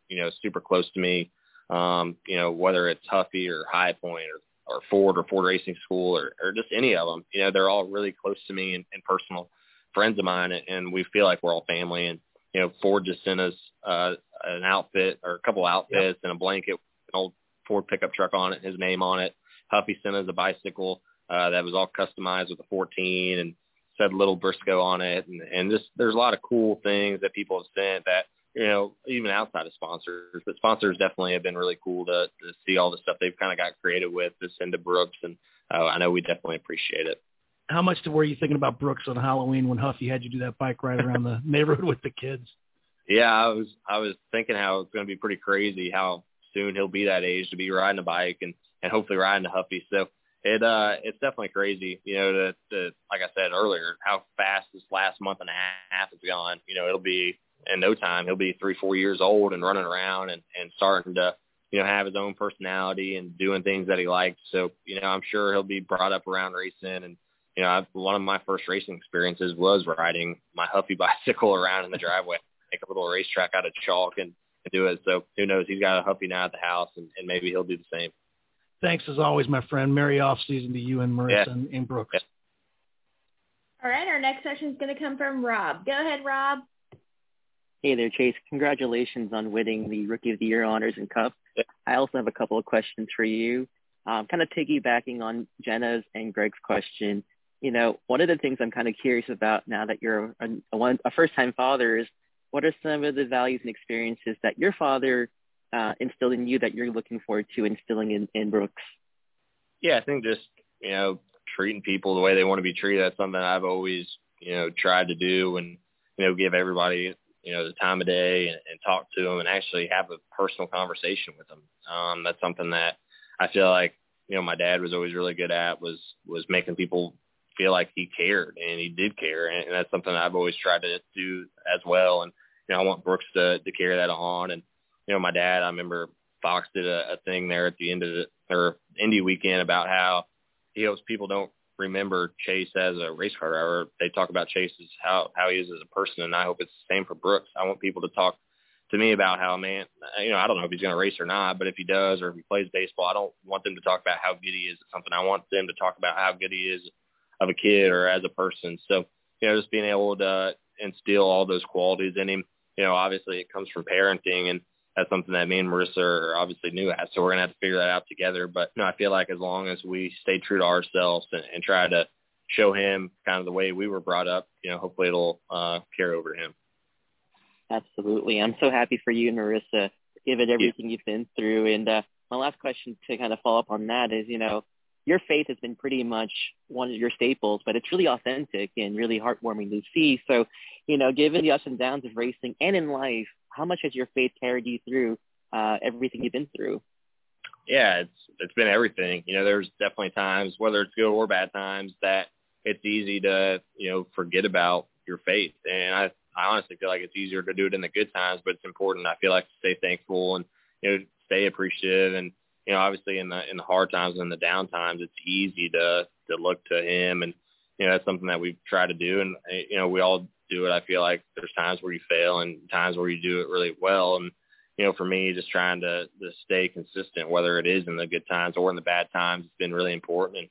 you know, super close to me. Um, you know, whether it's Huffy or High Point or, or Ford or Ford Racing School or, or just any of them, you know, they're all really close to me and, and personal friends of mine. And we feel like we're all family. And, you know, Ford just sent us uh, an outfit or a couple outfits yep. and a blanket, an old Ford pickup truck on it, his name on it Huffy sent us a bicycle uh, that was all customized with a 14 and said Little Briscoe on it, and and just there's a lot of cool things that people have sent that you know even outside of sponsors, but sponsors definitely have been really cool to to see all the stuff they've kind of got creative with to send to Brooks, and uh, I know we definitely appreciate it. How much were you thinking about Brooks on Halloween when Huffy had you do that bike ride around the neighborhood with the kids? Yeah, I was I was thinking how it's going to be pretty crazy how soon he'll be that age to be riding a bike and and hopefully riding to Huffy. So it uh it's definitely crazy, you know, to, to like I said earlier, how fast this last month and a half has gone. You know, it'll be in no time he'll be three, four years old and running around and, and starting to, you know, have his own personality and doing things that he likes. So, you know, I'm sure he'll be brought up around racing and you know, I, one of my first racing experiences was riding my Huffy bicycle around in the driveway, make a little racetrack out of chalk and, and do it. So who knows? He's got a Huffy now at the house, and, and maybe he'll do the same. Thanks as always, my friend. Merry off season to you and Marissa yeah. and, and Brooks. Yeah. All right, our next question is going to come from Rob. Go ahead, Rob. Hey there, Chase. Congratulations on winning the Rookie of the Year honors and Cup. Yeah. I also have a couple of questions for you. Um, kind of piggybacking on Jenna's and Greg's question. You know, one of the things I'm kind of curious about now that you're a, a, a first-time father is what are some of the values and experiences that your father uh, instilled in you that you're looking forward to instilling in, in Brooks? Yeah, I think just, you know, treating people the way they want to be treated. That's something I've always, you know, tried to do and, you know, give everybody, you know, the time of day and, and talk to them and actually have a personal conversation with them. Um, that's something that I feel like, you know, my dad was always really good at was, was making people feel like he cared and he did care. And, and that's something I've always tried to do as well. And, you know, I want Brooks to, to carry that on and, you know, my dad, I remember Fox did a, a thing there at the end of the or Indy weekend about how he hopes people don't remember Chase as a race car driver. They talk about Chase as how how he is as a person, and I hope it's the same for Brooks. I want people to talk to me about how man, you know, I don't know if he's going to race or not, but if he does or if he plays baseball, I don't want them to talk about how good he is at something. I want them to talk about how good he is of a kid or as a person. So, you know, just being able to instill all those qualities in him. You know, obviously it comes from parenting and that's something that me and Marissa are obviously new at. So we're gonna have to figure that out together. But know, I feel like as long as we stay true to ourselves and, and try to show him kind of the way we were brought up, you know, hopefully it'll uh, carry over to him. Absolutely. I'm so happy for you and Marissa, given everything yeah. you've been through. And uh, my last question to kind of follow up on that is, you know, your faith has been pretty much one of your staples, but it's really authentic and really heartwarming to see. So, you know, given the ups and downs of racing and in life, how much has your faith carried you through uh, everything you've been through? Yeah, it's it's been everything. You know, there's definitely times, whether it's good or bad times, that it's easy to you know forget about your faith. And I I honestly feel like it's easier to do it in the good times, but it's important. I feel like to stay thankful and you know stay appreciative and you know obviously in the in the hard times and the down times, it's easy to to look to Him and you know that's something that we've tried to do and you know we all do it. I feel like there's times where you fail and times where you do it really well. And you know, for me, just trying to, to stay consistent, whether it is in the good times or in the bad times, it's been really important. And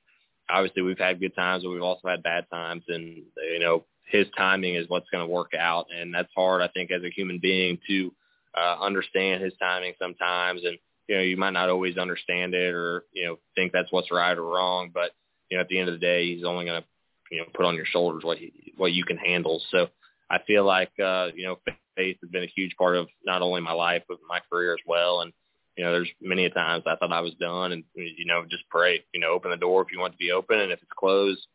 obviously, we've had good times, but we've also had bad times, and you know, his timing is what's going to work out, and that's hard, I think, as a human being to uh, understand his timing sometimes, and you know, you might not always understand it or you know think that's what's right or wrong, but you know, at the end of the day, he's only going to you know put on your shoulders what he, what you can handle. So I feel like uh, you know faith has been a huge part of not only my life but my career as well. And you know, there's many a times I thought I was done, and you know, just pray. You know, open the door if you want to be open, and if it's closed,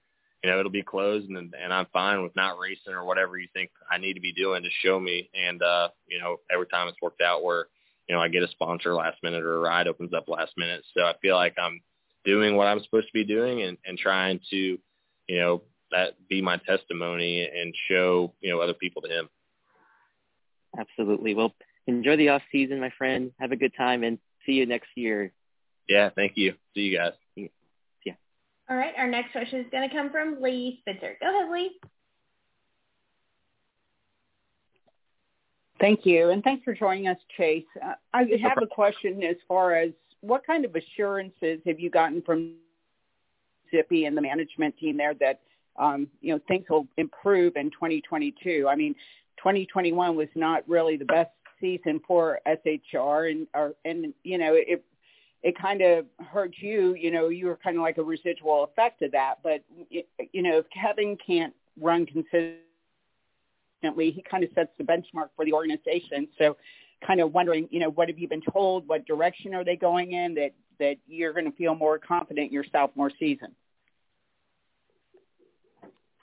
you know, it'll be closed, and and I'm fine with not racing or whatever you think I need to be doing to show me. And uh, you know, every time it's worked out where you know I get a sponsor last minute or a ride opens up last minute, so I feel like I'm doing what I'm supposed to be doing and and trying to, you know, that be my testimony and show you know other people to him. Absolutely. Well, enjoy the off season, my friend. Have a good time, and see you next year. Yeah, thank you. See you guys. Yeah. All right. Our next question is going to come from Lee Spitzer. Go ahead, Lee. Thank you, and thanks for joining us, Chase. Uh, I have a question as far as what kind of assurances have you gotten from Zippy and the management team there that um, you know things will improve in 2022? I mean, 2021 was not really the best season for SHR, and or, and you know it it kind of hurt you. You know, you were kind of like a residual effect of that. But you know, if Kevin can't run consistently, he kind of sets the benchmark for the organization. So, kind of wondering, you know, what have you been told? What direction are they going in that that you're going to feel more confident in your sophomore season?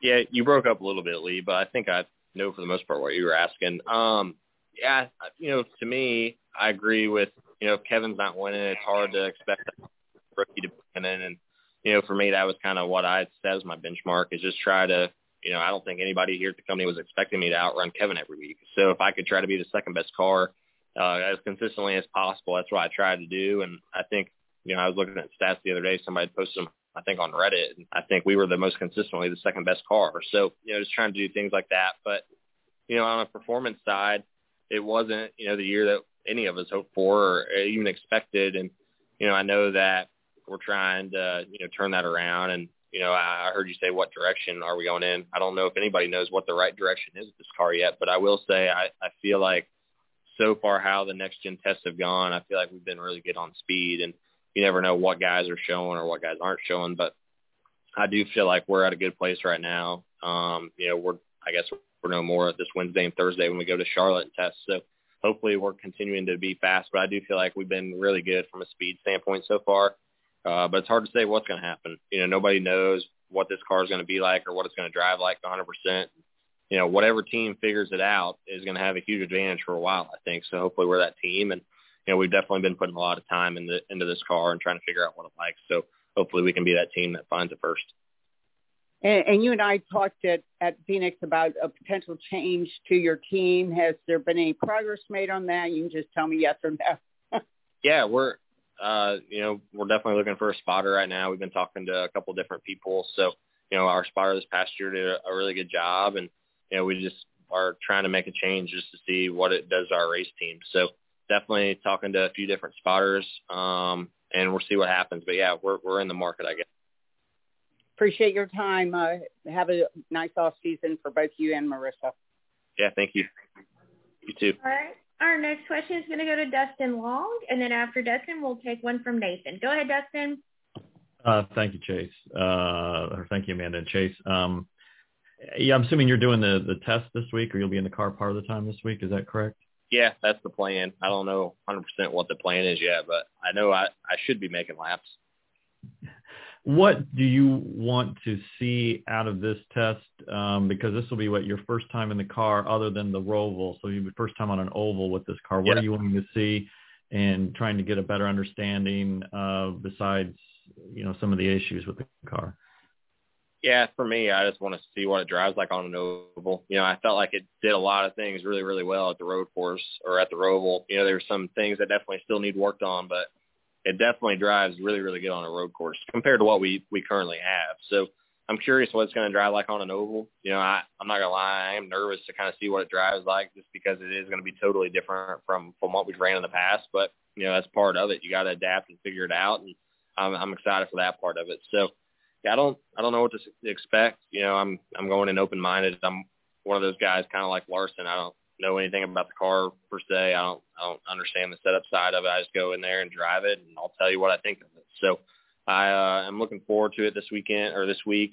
Yeah, you broke up a little bit, Lee, but I think I know for the most part what you were asking. Um, yeah, you know, to me, I agree with you know if Kevin's not winning, it's hard to expect a rookie to win in. And you know, for me, that was kind of what I set as my benchmark is just try to. You know, I don't think anybody here at the company was expecting me to outrun Kevin every week. So if I could try to be the second best car uh, as consistently as possible, that's what I tried to do. And I think, you know, I was looking at stats the other day. Somebody posted them, I think, on Reddit. I think we were the most consistently the second best car. So, you know, just trying to do things like that. But, you know, on a performance side, it wasn't, you know, the year that any of us hoped for or even expected. And, you know, I know that we're trying to, you know, turn that around. And, you know, I heard you say, what direction are we going in? I don't know if anybody knows what the right direction is with this car yet, but I will say I, I feel like so far how the next gen tests have gone, I feel like we've been really good on speed and you never know what guys are showing or what guys aren't showing, but I do feel like we're at a good place right now. Um, you know, we're, I guess we're no more this Wednesday and Thursday when we go to Charlotte and test. So hopefully we're continuing to be fast, but I do feel like we've been really good from a speed standpoint so far. Uh, but it's hard to say what's going to happen. You know, nobody knows what this car is going to be like or what it's going to drive like 100%. You know, whatever team figures it out is going to have a huge advantage for a while, I think. So hopefully we're that team. And, you know, we've definitely been putting a lot of time in the, into this car and trying to figure out what it likes. So hopefully we can be that team that finds it first. And, and you and I talked at, at Phoenix about a potential change to your team. Has there been any progress made on that? You can just tell me yes or no. yeah, we're uh, you know, we're definitely looking for a spotter right now. We've been talking to a couple different people. So, you know, our spotter this past year did a, a really good job and, you know, we just are trying to make a change just to see what it does to our race team. So definitely talking to a few different spotters, um, and we'll see what happens. But yeah, we're, we're in the market, I guess. Appreciate your time. Uh, have a nice off season for both you and Marissa. Yeah, thank you. You too. All right. Our next question is going to go to Dustin Long, and then after Dustin, we'll take one from Nathan. Go ahead, Dustin. Uh, thank you, Chase. Uh, or thank you, Amanda and Chase. Um, yeah, I'm assuming you're doing the, the test this week, or you'll be in the car part of the time this week. Is that correct? Yeah, that's the plan. I don't know 100% what the plan is yet, but I know I, I should be making laps. What do you want to see out of this test? Um, because this will be what your first time in the car, other than the Roval. So you first time on an oval with this car. What Yeah. are you wanting to see, and trying to get a better understanding of besides you know some of the issues with the car? Yeah, for me, I just want to see what it drives like on an oval. You know, I felt like it did a lot of things really, really well at the road course or at the Roval. You know, there's some things that definitely still need worked on, but it definitely drives really, really good on a road course compared to what we we currently have. So, I'm curious what it's going to drive like on an oval. You know, I, I'm not gonna lie, I am nervous to kind of see what it drives like, just because it is going to be totally different from from what we've ran in the past. But you know, that's part of it. You got to adapt and figure it out, and I'm, I'm excited for that part of it. So, I don't I don't know what to expect. You know, I'm I'm going in open minded. I'm one of those guys, kind of like Larson. I don't know anything about the car per se. I don't I don't understand the setup side of it. I just go in there and drive it, and I'll tell you what I think of it. So I uh, am looking forward to it this weekend or this week,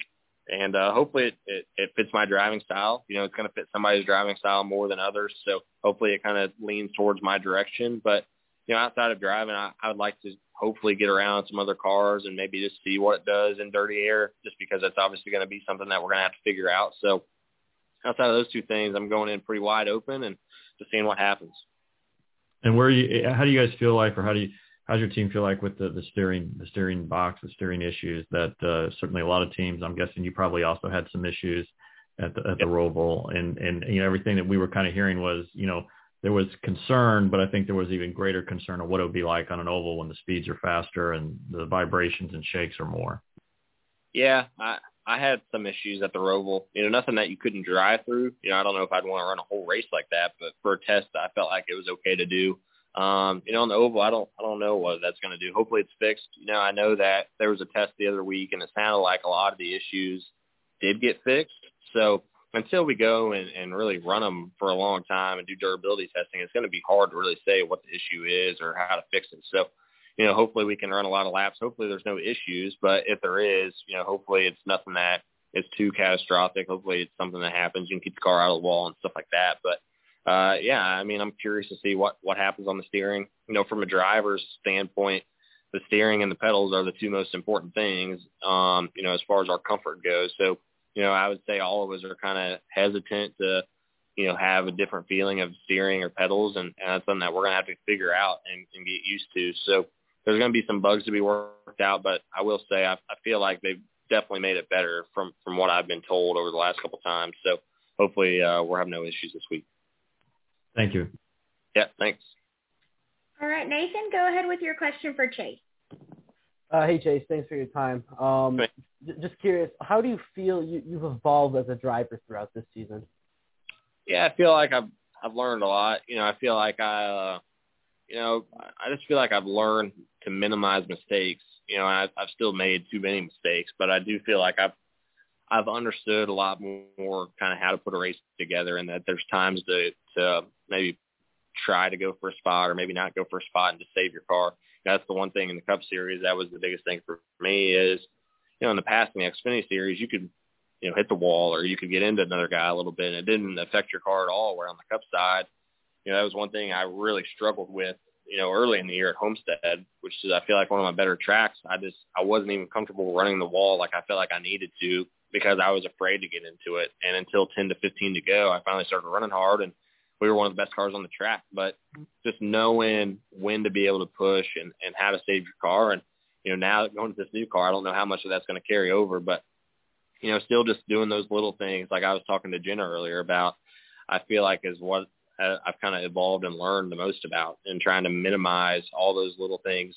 and uh, hopefully it, it, it fits my driving style. You know, it's going to fit somebody's driving style more than others, so hopefully it kind of leans towards my direction. But you know, outside of driving, I, I would like to hopefully get around some other cars and maybe just see what it does in dirty air, just because that's obviously going to be something that we're going to have to figure out. So outside of those two things, I'm going in pretty wide open and just seeing what happens. And where you, how do you guys feel like, or how do you, how's your team feel like with the, the steering the steering box, the steering issues that uh, certainly a lot of teams, I'm guessing you probably also had some issues at the at the Roval and and you know everything that we were kind of hearing was you know there was concern, but I think there was even greater concern of what it would be like on an oval when the speeds are faster and the vibrations and shakes are more. Yeah, I I had some issues at the Roval. You know, nothing that you couldn't drive through. You know, I don't know if I'd want to run a whole race like that, but for a test, I felt like it was okay to do. Um, you know, on the oval, I don't, I don't know what that's going to do. Hopefully, it's fixed. You know, I know that there was a test the other week, and it sounded like a lot of the issues did get fixed. So until we go and, and really run them for a long time and do durability testing, it's going to be hard to really say what the issue is or how to fix it. So, you know, hopefully we can run a lot of laps. Hopefully there's no issues, but if there is, you know, hopefully it's nothing that is too catastrophic. Hopefully it's something that happens. You can keep the car out of the wall and stuff like that. But uh, yeah, I mean, I'm curious to see what what happens on the steering. You know, from a driver's standpoint, the steering and the pedals are the two most important things. Um, you know, as far as our comfort goes. So, you know, I would say all of us are kind of hesitant to, you know, have a different feeling of steering or pedals, and, and that's something that we're gonna have to figure out and, and get used to. So, there's going to be some bugs to be worked out, but I will say I, I feel like they've definitely made it better from from what I've been told over the last couple of times. So hopefully uh, we'll have no issues this week. Thank you. Yeah, thanks. All right, Nathan, go ahead with your question for Chase. Uh, hey Chase, thanks for your time. Um, j- just curious, how do you feel you, you've evolved as a driver throughout this season? Yeah, I feel like I've I've learned a lot. You know, I feel like I, uh, you know, I just feel like I've learned to minimize mistakes. You know, I've, I've still made too many mistakes, but I do feel like I've I've understood a lot more kind of how to put a race together, and that there's times to to maybe try to go for a spot or maybe not go for a spot and just save your car. That's the one thing in the Cup Series that was the biggest thing for me is, you know, in the past in the Xfinity Series, you could, you know, hit the wall or you could get into another guy a little bit, and it didn't affect your car at all. Where on the Cup side, you know, that was one thing I really struggled with, you know, early in the year at Homestead, which is I feel like one of my better tracks. I just I wasn't even comfortable running the wall like I felt like I needed to because I was afraid to get into it. And until 10 to 15 to go, I finally started running hard and we were one of the best cars on the track. But just knowing when to be able to push and, and how to save your car. And, you know, now going to this new car, I don't know how much of that's going to carry over, but, you know, still just doing those little things like I was talking to Jenna earlier about, I feel like is what uh, I've kind of evolved and learned the most about and trying to minimize all those little things.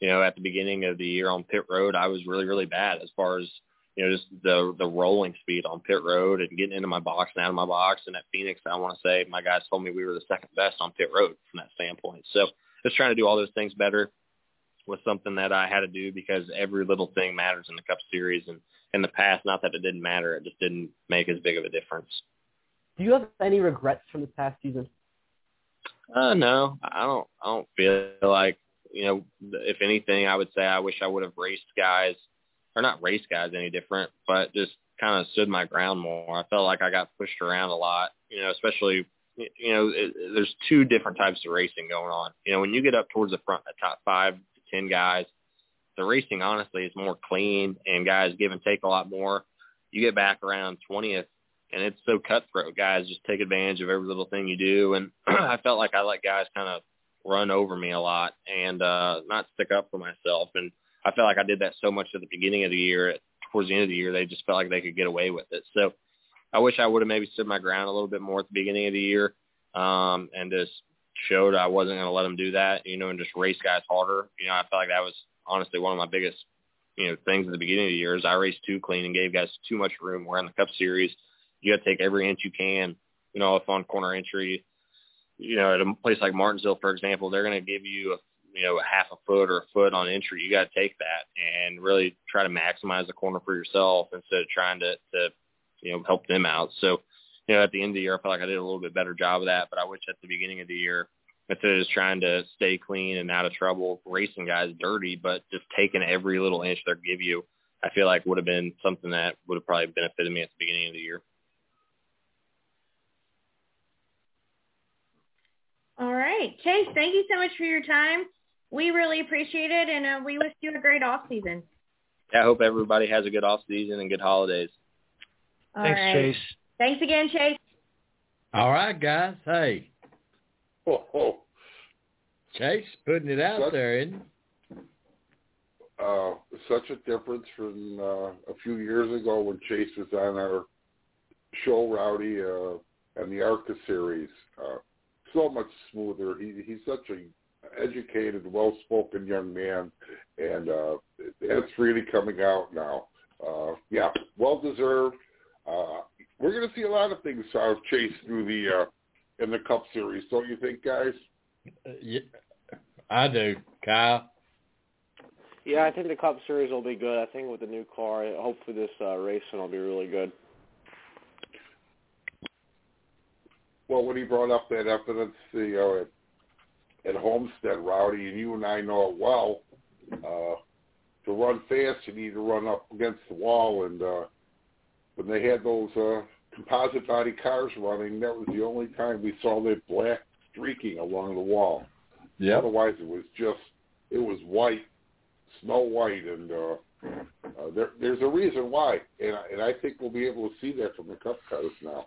You know, at the beginning of the year on pit road, I was really, really bad as far as you know, just the the rolling speed on pit road and getting into my box and out of my box. And at Phoenix, I want to say my guys told me we were the second best on pit road from that standpoint. So just trying to do all those things better was something that I had to do because every little thing matters in the Cup Series. And in the past, not that it didn't matter, it just didn't make as big of a difference. Do you have any regrets from this past season? Uh, no, I don't. I don't feel like you know. If anything, I would say I wish I would have raced guys or not race guys any different, but just kind of stood my ground more. I felt like I got pushed around a lot, you know, especially, you know, it, there's two different types of racing going on. You know, when you get up towards the front, the top five to 10 guys, the racing honestly is more clean and guys give and take a lot more. You get back around 20th and it's so cutthroat. Guys just take advantage of every little thing you do. And I felt like I let guys kind of run over me a lot and uh, not stick up for myself. And I felt like I did that so much at the beginning of the year. Towards the end of the year, they just felt like they could get away with it. So I wish I would have maybe stood my ground a little bit more at the beginning of the year um, and just showed I wasn't going to let them do that, you know, and just race guys harder. You know, I felt like that was honestly one of my biggest you know things at the beginning of the year is I raced too clean and gave guys too much room. We're in the Cup Series, you got to take every inch you can. You know, if on corner entry, you know, at a place like Martinsville, for example, they're going to give you you know, a half a foot or a foot on entry, you got to take that and really try to maximize the corner for yourself instead of trying to, to, you know, help them out. So, you know, at the end of the year, I felt like I did a little bit better job of that, but I wish at the beginning of the year, instead of just trying to stay clean and out of trouble, racing guys dirty, but just taking every little inch they give you, I feel like would have been something that would have probably benefited me at the beginning of the year. All right. Chase, thank you so much for your time. We really appreciate it, and uh, we wish you a great off season. Yeah, I hope everybody has a good off season and good holidays. All Thanks, right. Chase. Thanks again, Chase. All right, guys. Hey. Chase putting it out Such- there, isn't uh, such a difference from uh, a few years ago when Chase was on our show, Rowdy, uh, and the Arca series. Uh, so much smoother. He, he's such a educated, well-spoken young man, and uh, that's really coming out now. Uh, yeah, well deserved. Uh, we're going to see a lot of things out of Chase through the uh, in the Cup Series, don't you think, guys? Uh, yeah, I do, Kyle. Yeah, I think the Cup Series will be good. I think with the new car, hopefully this uh, racing will be really good. Well, when he brought up that evidence, you know, at, Homestead, Rowdy, and you and I know it well, uh, to run fast, you need to run up against the wall. And uh, when they had those uh, composite body cars running, that was the only time we saw that black streaking along the wall. Yeah. Otherwise, it was just it was white, snow white, and uh, uh, there, there's a reason why, and, I- and I think we'll be able to see that from the Cup cars now.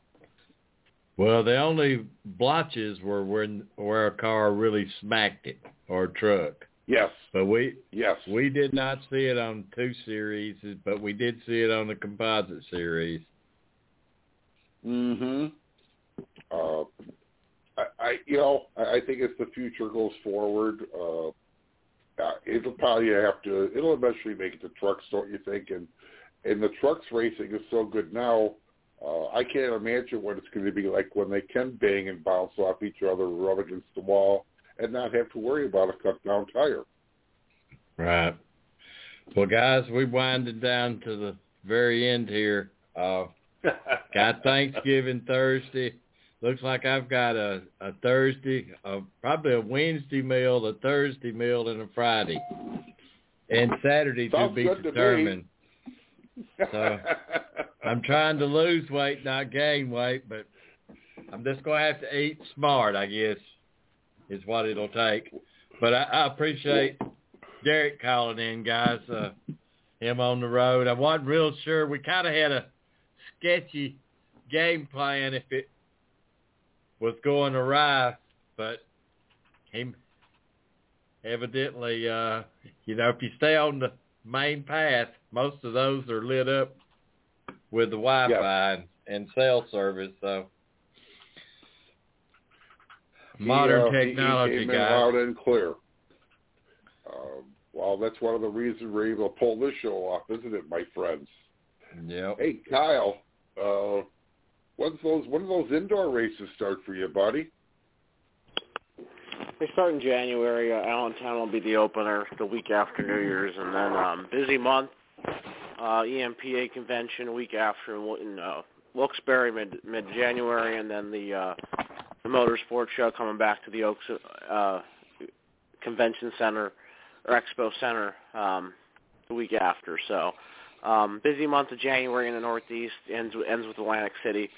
Well, the only blotches were when where a car really smacked it or a truck. Yes. But we yes we did not see it on two series, but we did see it on the composite series. Mm-hmm. Uh, I, I, you know, I, think as the future goes forward, uh, uh, it'll probably have to. It'll eventually make it to trucks, don't you think? And and the trucks racing is so good now. Uh, I can't imagine what it's going to be like when they can bang and bounce off each other, rub against the wall, and not have to worry about a cut down tire. Right. Well, guys, we winded down to the very end here. Uh, got Thanksgiving Thursday. Looks like I've got a, a Thursday, a, probably a Wednesday meal, a Thursday meal, and a Friday. And Saturday to be good to determined. So I'm trying to lose weight, not gain weight, but I'm just going to have to eat smart, I guess, is what it'll take. But I, I appreciate Derek calling in, guys. Uh, him on the road. I wasn't real sure. We kind of had a sketchy game plan if it was going awry, but he evidently, uh, you know, if you stay on the main path, most of those are lit up with the Wi-Fi and, and cell service. So modern He, uh, technology, he came in guys. loud and clear. Um, well, that's one of the reasons we're able to pull this show off, isn't it, my friends? Yep. Hey, Kyle, uh, when's those when do those indoor races start for you, buddy? They start in January. Uh, Allentown will be the opener the week after New Year's, and then um, busy month. Uh, EMPA convention week after in uh, Wilkes-Barre mid mid January, and then the uh, the motorsports show coming back to the Oaks uh, Convention Center or Expo Center um, the week after. So um, busy month of January in the Northeast ends ends with Atlantic City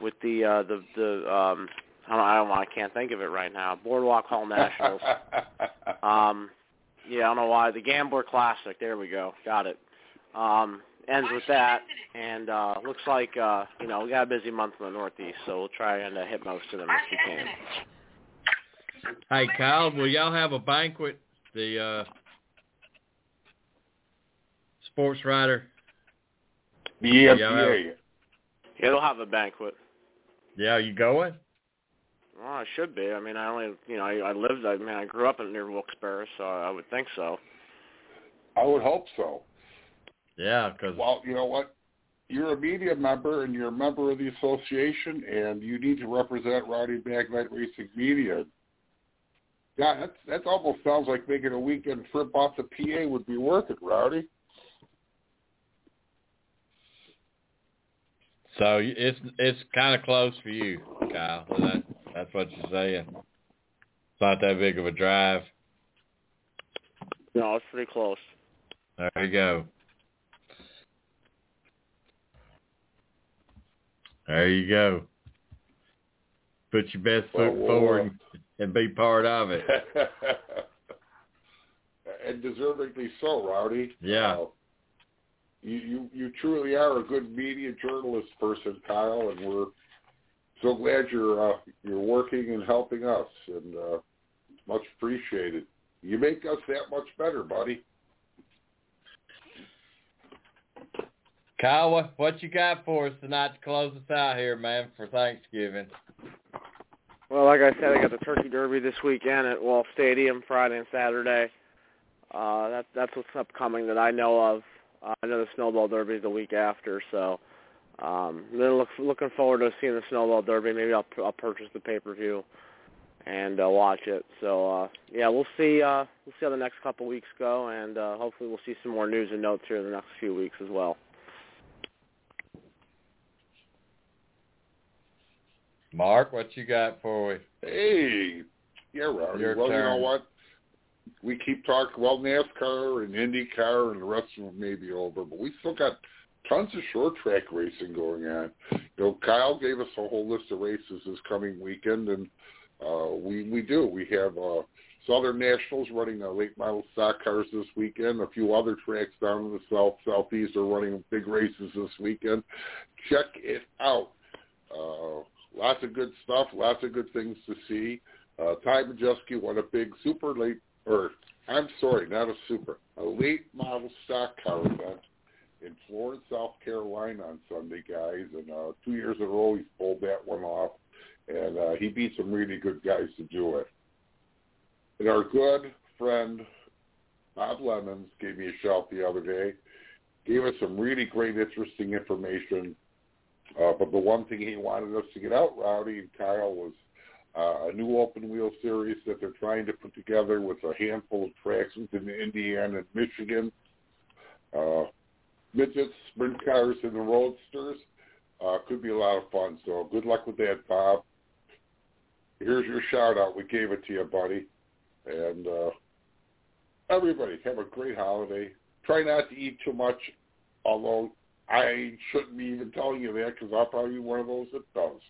with the uh, the the um, I don't, I don't know, I can't think of it right now. Boardwalk Hall Nationals. um, yeah, I don't know why. The Gambler Classic. There we go. Got it. Um, ends with that, and uh, looks like uh, you know we got a busy month in the Northeast, so we'll try and uh, hit most of them if we can. Hey, Kyle, will y'all have a banquet? The uh, sports writer. The Y'all EMPA. have- It'll have a banquet. Yeah, you going? Well, I should be. I mean, I only, you know, I, I lived. I mean, I grew up in near Wilkes-Barre, so I would think so. I would hope so. Yeah, because well, you know what? You're a media member and you're a member of the association, and you need to represent Rowdy Maglite Racing Media. Yeah, that's that almost sounds like making a weekend trip off the PA would be worth it, Rowdy. So it's it's kind of close for you, Kyle. Is that, that's what you're saying. It's not that big of a drive. No, it's pretty close. There you go. There you go. Put your best Well, foot well, forward and be part of it. and deservedly so, Rowdy. Yeah. Uh, you, you you truly are a good media journalist person, Kyle, and we're so glad you're uh, you're working and helping us, and uh, much appreciated. You make us that much better, buddy. Kyle, what, what you got for us tonight to close us out here, man, for Thanksgiving? Well, like I said, I got the Turkey Derby this weekend at Wall Stadium, Friday and Saturday. Uh, that, that's what's upcoming that I know of. Uh, I know the Snowball Derby is the week after, so um, then look, looking forward to seeing the Snowball Derby. Maybe I'll, I'll purchase the pay-per-view and uh, watch it. So uh, yeah, we'll see. Uh, we'll see how the next couple weeks go, and uh, hopefully we'll see some more news and notes here in the next few weeks as well. Mark, what you got for me? Hey, yeah, Rowdy. Your well, you know what? We keep talking. Well, NASCAR and IndyCar and the rest of them may be over, but we still got tons of short track racing going on. You know, Kyle gave us a whole list of races this coming weekend, and uh, we we do. We have uh, Southern Nationals running uh, late model stock cars this weekend. A few other tracks down in the south southeast are running big races this weekend. Check it out. Uh, lots of good stuff. Lots of good things to see. Uh, Ty Majeski won a big super late, or I'm sorry, not a super, a late model stock car event in Florence, South Carolina on Sunday, guys. And uh, two years in a row, he's pulled that one off, and uh, he beat some really good guys to do it. And our good friend Bob Lemons gave me a shout the other day. Gave us some really great, interesting information. Uh, but the one thing he wanted us to get out, Rowdy and Kyle, was uh, a new open wheel series that they're trying to put together with a handful of tracks within Indiana and Michigan. Uh, midgets, sprint cars, and the roadsters. Uh, could be a lot of fun. So good luck with that, Bob. Here's your shout out. We gave it to you, buddy. And uh, everybody, have a great holiday. Try not to eat too much, although I shouldn't be even telling you that because I'll probably be one of those that does.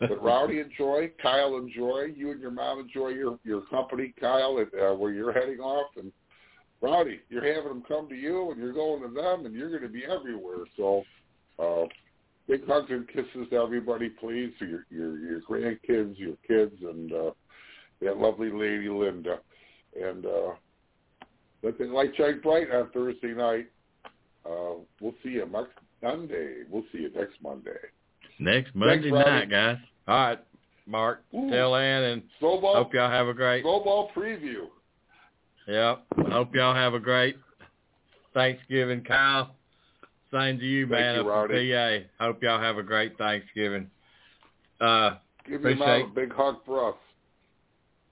But Rowdy, enjoy. Kyle, enjoy. You and your mom enjoy your your company, Kyle, and, uh, where you're heading off. And Rowdy, you're having them come to you, and you're going to them, and you're going to be everywhere. So, uh, big hugs and kisses to everybody, please. To your your your grandkids, your kids, and uh, that lovely lady Linda. And uh, let the light shine bright on Thursday night. Uh, we'll see you next Monday. We'll see you next Monday. Next Monday Rowdy. night, guys. All right, Mark, Ooh. tell Ann, and Snowball, hope y'all have a great. snowball preview. Yep. Hope y'all have a great Thanksgiving, Kyle. Same to you, Thank man. you, up. PA. Hope y'all have a great Thanksgiving. Uh, Give your mom a big hug for us.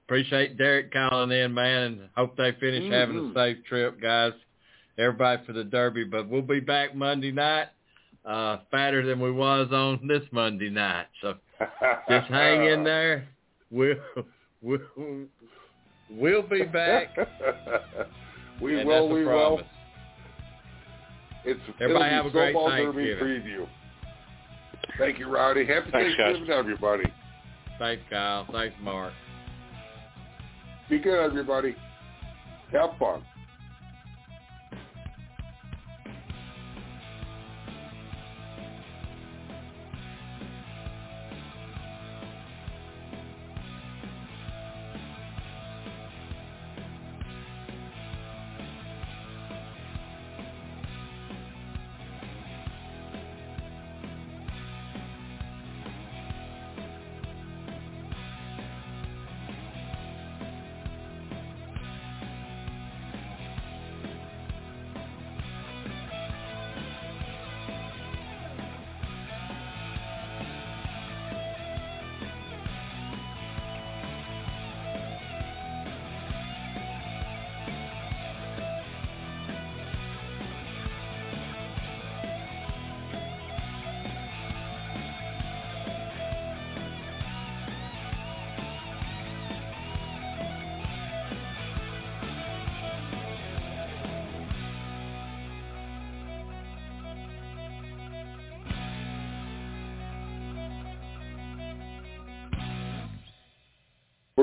appreciate Derek calling in, man, and hope they finish having a Mhm. safe trip, guys. Everybody for the Derby, but we'll be back Monday night, uh, fatter than we was on this Monday night. So just hang in there. We'll we'll we'll be back. we and will. that's a We will. It's Everybody have a great Snowball Derby Thanksgiving. preview. Thank you, Rowdy. Happy Thanks, guys. Thanksgiving, everybody. Thanks, Kyle. Thanks, Mark. Be good, everybody. Have fun.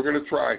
We're going to try.